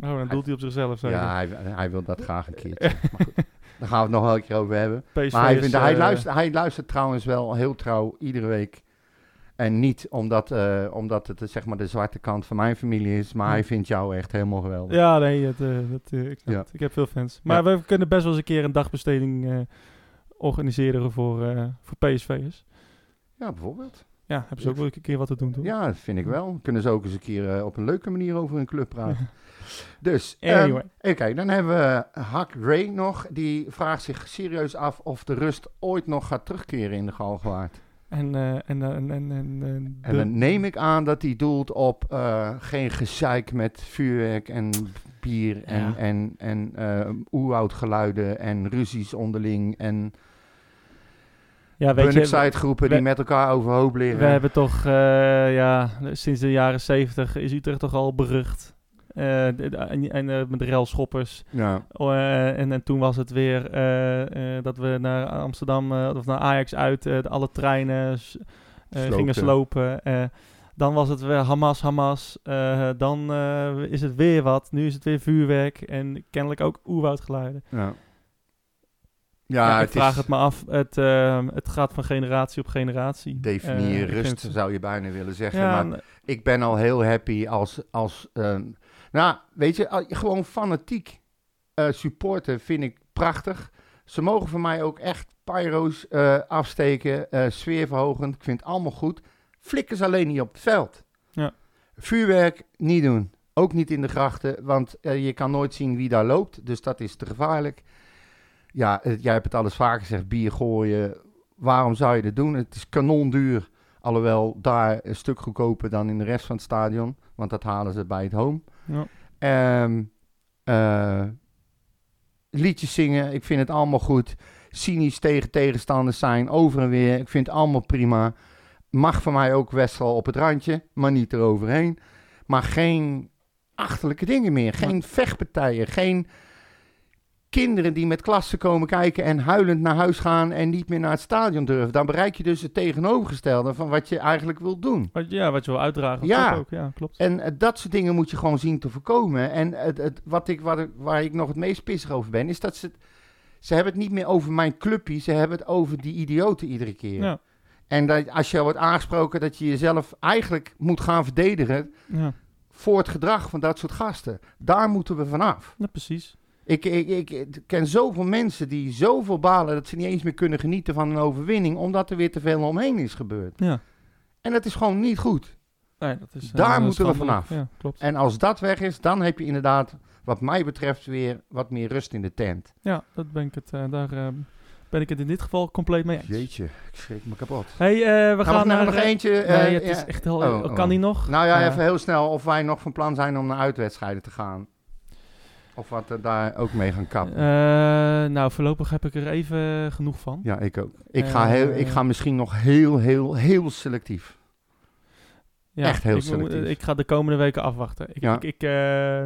Oh, dan doelt hij op zichzelf, zeker. Ja, hij, hij wil dat graag een keertje. maar goed, daar gaan we het nog wel een keer over hebben. PSV Maar hij, is, hij, eh, luistert, hij luistert trouwens wel heel trouw iedere week. En niet omdat, eh, omdat het eh, zeg maar de zwarte kant van mijn familie is, maar hij vindt jou echt helemaal geweldig. Ja, nee, het, eh, ik, Ja. ik heb veel fans. Maar we kunnen best wel eens een keer een dagbesteding organiseren voor, voor PSV'ers. Ja, bijvoorbeeld. Ja, hebben ze ook wel een keer wat te doen, toch? Ja, dat vind ik wel. Kunnen ze ook eens een keer op een leuke manier over een club praten. Dus, Anyway. oké, dan hebben we Hak Ray nog. Die vraagt zich serieus af of de rust ooit nog gaat terugkeren in de Galgenwaard. En, eh, en, en, en, en, en En dan neem ik aan dat hij doelt op eh, geen gezeik met vuurwerk en bier en, Ja. en, en eh oerwoudgeluiden en ruzies onderling en ja, weet je, we, Bunnickside-groepen die met elkaar overhoop liggen. we hebben toch, eh, ja, sinds de jaren zeventig is Utrecht toch al berucht. Eh, en en eh, met de railschoppers. Ja. Eh, en, en toen was het weer dat we naar Amsterdam of naar Ajax uit alle treinen gingen slopen. Dan was het weer Hamas, Hamas. Dan is het weer wat. Nu is het weer vuurwerk en kennelijk ook oerwoudgeluiden. Ja. Ja, Ja, ik het vraag is het me af. Het, eh, het gaat van generatie op generatie. definieer rust, zou je bijna willen zeggen. Ja, maar en- ik ben al heel happy als, als ehm, nou, weet je, gewoon fanatiek eh, supporten vind ik prachtig. Ze mogen voor mij ook echt pyro's eh, afsteken, eh sfeerverhogend. Ik vind het allemaal goed. Flikkers alleen niet op het veld. Ja. Vuurwerk niet doen. Ook niet in de grachten, want je kan nooit zien wie daar loopt. Dus dat is te gevaarlijk. Ja, jij hebt het alles vaker gezegd, bier gooien. Waarom zou je dat doen? Het is kanonduur. Alhoewel daar een stuk goedkoper dan in de rest van het stadion. Want dat halen ze bij het home. Ja. Ehm, eh, liedjes zingen, ik vind het allemaal goed. Cynisch tegen tegenstanders zijn, over en weer. Ik vind het allemaal prima. Mag voor mij ook Westel op het randje, maar niet eroverheen. Maar geen achterlijke dingen meer. Geen vechtpartijen, geen kinderen die met klassen komen kijken en huilend naar huis gaan en niet meer naar het stadion durven. Dan bereik je dus het tegenovergestelde van wat je eigenlijk wil doen. Wat, ja, wat je wil uitdragen. Ja. klopt Ook. ja, klopt. En eh, dat soort dingen moet je gewoon zien te voorkomen. En het, het, wat ik, ik, waar ik nog het meest pissig over ben, is dat ze... Ze hebben het niet meer over mijn clubje, ze hebben het over die idioten iedere keer. Ja, En dat, als je wordt aangesproken dat je jezelf eigenlijk moet gaan verdedigen ja. voor het gedrag van dat soort gasten. Daar moeten we vanaf. ja, precies. Ik, ik, ik, ken zoveel mensen die zoveel balen dat ze niet eens meer kunnen genieten van een overwinning, omdat er weer te veel omheen is gebeurd. Ja. En dat is gewoon niet goed. Nee, dat is, eh, Daar moeten we vanaf. Ja, klopt. En als dat weg is, dan heb je inderdaad, wat mij betreft, weer wat meer rust in de tent. Ja, dat ben ik het, eh, daar eh, ben ik het in dit geval compleet mee eens. Jeetje, ik schrik me kapot. Hey, we Gaan gaan we naar... nog eentje? nee, het is echt heel... Oh, kan oh. die nog? Nou ja, even heel snel of wij nog van plan zijn om naar uitwedstrijden te gaan. Of wat er daar ook mee gaan kappen. eh, nou, voorlopig heb ik er even genoeg van. ja, ik ook. Ik ga, eh, heel, ik ga misschien nog heel, heel, heel selectief. Ja, Echt heel ik, selectief. ik ga de komende weken afwachten. Ik, Ja. ik, ik, eh,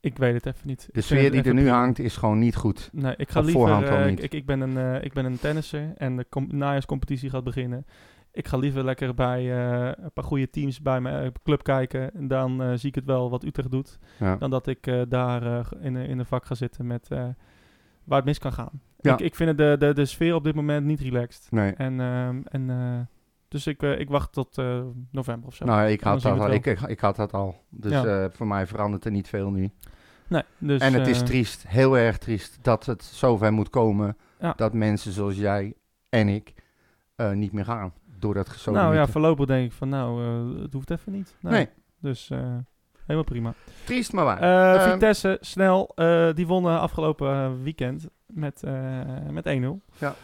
ik weet het even niet. De sfeer die er nu hangt is gewoon niet goed. Nee, ik ga Op liever... voorhand al eh, niet. ik, ik, ben een, eh, ik ben een tennisser en de com- najaarscompetitie gaat beginnen. Ik ga liever lekker bij eh, een paar goede teams bij mijn eh, club kijken. En dan eh, zie ik het wel wat Utrecht doet. Ja. Dan dat ik daar in, in een vak ga zitten met waar het mis kan gaan. Ja. Ik, ik vind de, de, de sfeer op dit moment niet relaxed. Nee. En, ehm, en, dus ik, ik wacht tot november of zo. Nou, ik had, dat al, ik, ik, ik had dat al. Dus Ja. voor mij verandert er niet veel nu. Nee, dus, en het is triest, heel erg triest, dat het zover moet komen dat mensen zoals jij en ik niet meer gaan. Door dat Nou ja, voorlopig denk ik van nou, eh, het hoeft even niet. Nee. Nee, Dus eh, helemaal prima. triest maar waar. Eh, Ehm, Vitesse, snel, die wonnen afgelopen weekend met, met 1-0 Ja.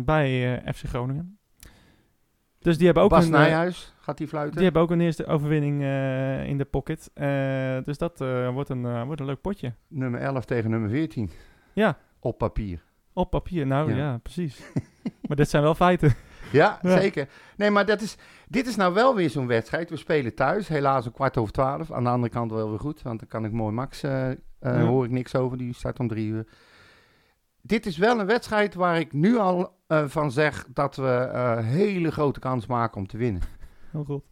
Bij FC Groningen. Dus die hebben ook Bas een, Nijhuis, gaat die fluiten? die hebben ook een eerste overwinning in de pocket. Dus dat wordt, een, wordt een leuk potje. Nummer 11 tegen nummer 14. Ja. Op papier. Op papier, nou ja, Ja. precies. maar dit zijn wel feiten. Ja, Ja. zeker. Nee, maar dat is, dit is nou wel weer zo'n wedstrijd. We spelen thuis, helaas om kwart over twaalf. Aan de andere kant wel weer goed, want dan kan ik mooi Max, Ja. hoor ik niks over. Die start om drie uur. Dit is wel een wedstrijd waar ik nu al eh, van zeg dat we hele grote kans maken om te winnen. Heel goed.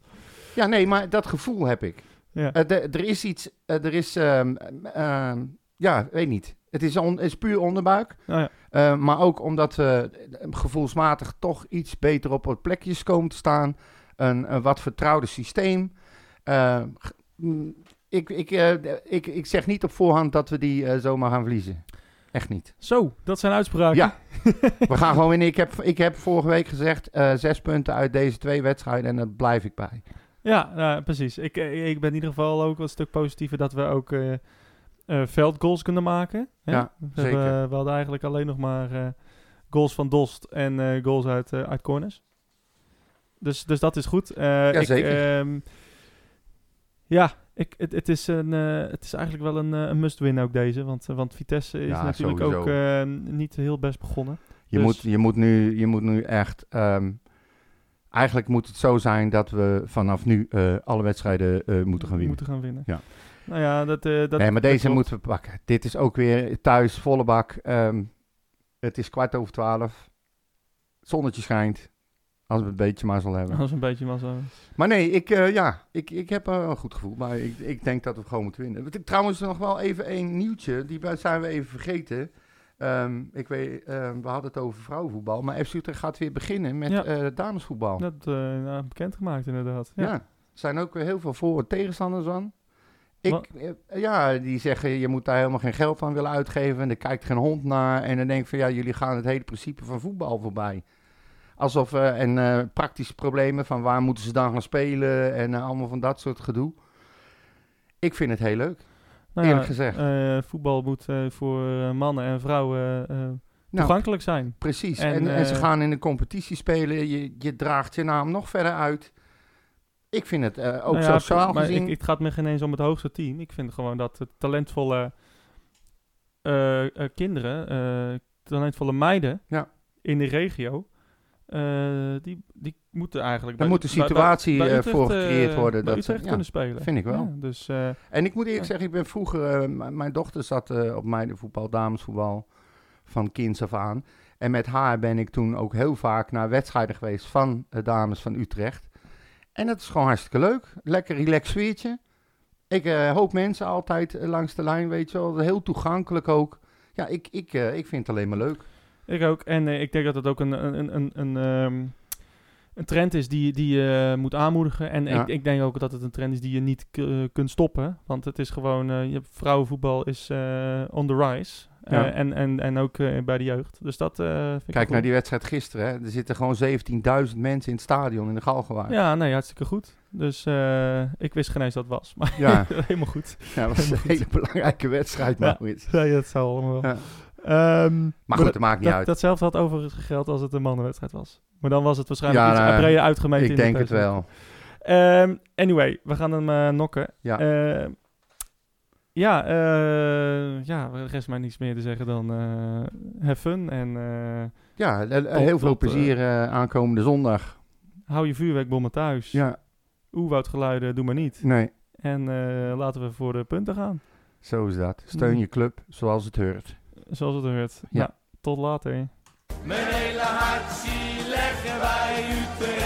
Ja, nee, maar dat gevoel heb ik. Ja. Er is iets, er is, ehm, ehm, ja, weet niet. Het is, on- het is puur onderbuik. Nou ja. Eh, maar ook omdat we eh, gevoelsmatig toch iets beter op wat plekjes komen te staan. Een, een wat vertrouwder systeem. Eh, mm, ik, ik, ik, ik zeg niet op voorhand dat we die zomaar gaan verliezen. Echt niet. Zo, dat zijn uitspraken. Ja. We gaan gewoon winnen. Ik heb, ik heb vorige week gezegd zes punten uit deze twee wedstrijden en daar blijf ik bij. Ja, nou, precies. Ik, ik ben in ieder geval ook een stuk positiever dat we ook eh, veldgoals kunnen maken. Hè? Ja, we, zeker. Hebben, we hadden eigenlijk alleen nog maar eh, goals van Dost en eh, goals uit, uit corners. Dus, dus dat is goed. Eh, ik, zeker. ehm, ja, ik, het, het, is een, het is eigenlijk wel een, een must-win ook deze. Want, want Vitesse is Ja, natuurlijk sowieso. ook eh, niet heel best begonnen. Je, Dus- moet, je, moet, nu, je moet nu echt. ehm, Eigenlijk moet het zo zijn dat we vanaf nu alle wedstrijden moeten gaan winnen. Moeten gaan winnen. Ja. Nou ja, dat... eh, dat nee, maar dat deze klopt. moeten we pakken. Dit is ook weer thuis, volle bak. Ehm, het is kwart over twaalf. Zonnetje schijnt. Als we een beetje maar zal hebben. Dat is een beetje wel zo. Maar nee, ik, eh, ja, ik, ik heb een goed gevoel. Maar ik, ik denk dat we gewoon moeten winnen. Trouwens, nog wel even één nieuwtje. Die zijn we even vergeten. Ehm, ik weet, ehm, we hadden het over vrouwenvoetbal. Maar FC Utrecht gaat weer beginnen met Ja. eh, damesvoetbal. Dat uh, nou, bekendgemaakt inderdaad. Ja. Ja. Er zijn ook weer heel veel voor- en tegenstanders van. Ik, eh, ja, die zeggen je moet daar helemaal geen geld aan willen uitgeven. En er kijkt geen hond naar. En dan denk ik van ja, jullie gaan het hele principe van voetbal voorbij. Alsof, eh, en eh, praktische problemen van waar moeten ze dan gaan spelen en allemaal van dat soort gedoe. Ik vind het heel leuk. Nou Eerlijk ja, gezegd. voetbal moet voor mannen en vrouwen Nou, toegankelijk zijn. precies. en, En, en, ze gaan in de competitie spelen. Je, je draagt je naam nog verder uit. Ik vind het eh, ook Nou ja, sociaal maar gezien... Ik, het gaat me geen eens om het hoogste team. Ik vind gewoon dat talentvolle eh, eh, kinderen, talentvolle meiden Ja. in de regio, die, die moeten eigenlijk... Daar moet een bij- situatie, bij Utrecht, voor gecreëerd worden dat ze- ja, kunnen spelen. vind ik wel. Dus En ik moet eerlijk zeggen, ik ben vroeger, mijn dochter zat op meidenvoetbal, damesvoetbal, van kinds af aan. En met haar ben ik toen ook heel vaak naar wedstrijden geweest van de dames van Utrecht. En dat is gewoon hartstikke leuk. Lekker relaxed sfeertje. Ik eh, hoop mensen altijd eh, langs de lijn, weet je wel. Heel toegankelijk ook. Ja, ik, ik, eh, ik vind het alleen maar leuk. Ik ook. En ik denk dat het ook een, een, een, een, ehm, een trend is die, die je moet aanmoedigen. En Ja. ik, ik denk ook dat het een trend is die je niet kunt stoppen. Want het is gewoon, je vrouwenvoetbal is on the rise. Eh, Ja. en, en, en ook eh, bij de jeugd. Dus dat eh vind Kijk naar die wedstrijd gisteren. Hè. Er zitten gewoon 17.000 mensen in het stadion in de Galgenwaard. Ja, nee, hartstikke goed. Dus ik wist geen eens dat was. Maar Ja. helemaal goed. Ja, dat was een hele belangrijke wedstrijd. Ja. Nee, dat zou allemaal wel. Ja. Ehm, Maar goed, dat- maakt niet dat, uit. Datzelfde had overigens geld als het een mannenwedstrijd was. Maar dan was het waarschijnlijk Ja, iets nou, breder uitgemeten. ik in de denk het wel. Ehm, anyway, we gaan hem nokken. Ja. Ehm, ja, eh, ja, er rest mij niets meer te zeggen dan eh have fun en eh, Ja, Tot- heel veel tot, plezier aankomende zondag. hou je vuurwerkbommen thuis. Ja, Oerwoudgeluiden doe maar niet. nee, En eh, laten we voor de punten gaan, zo is dat. Steun Mm. je club zoals het hoort. zoals het hoort. Ja. Nou, tot later. Mijn hele hart zie leggen wij Utrecht.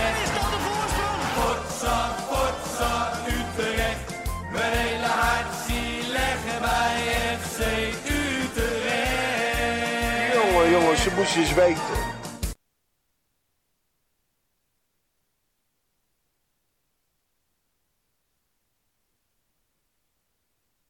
Ze moesten eens weten.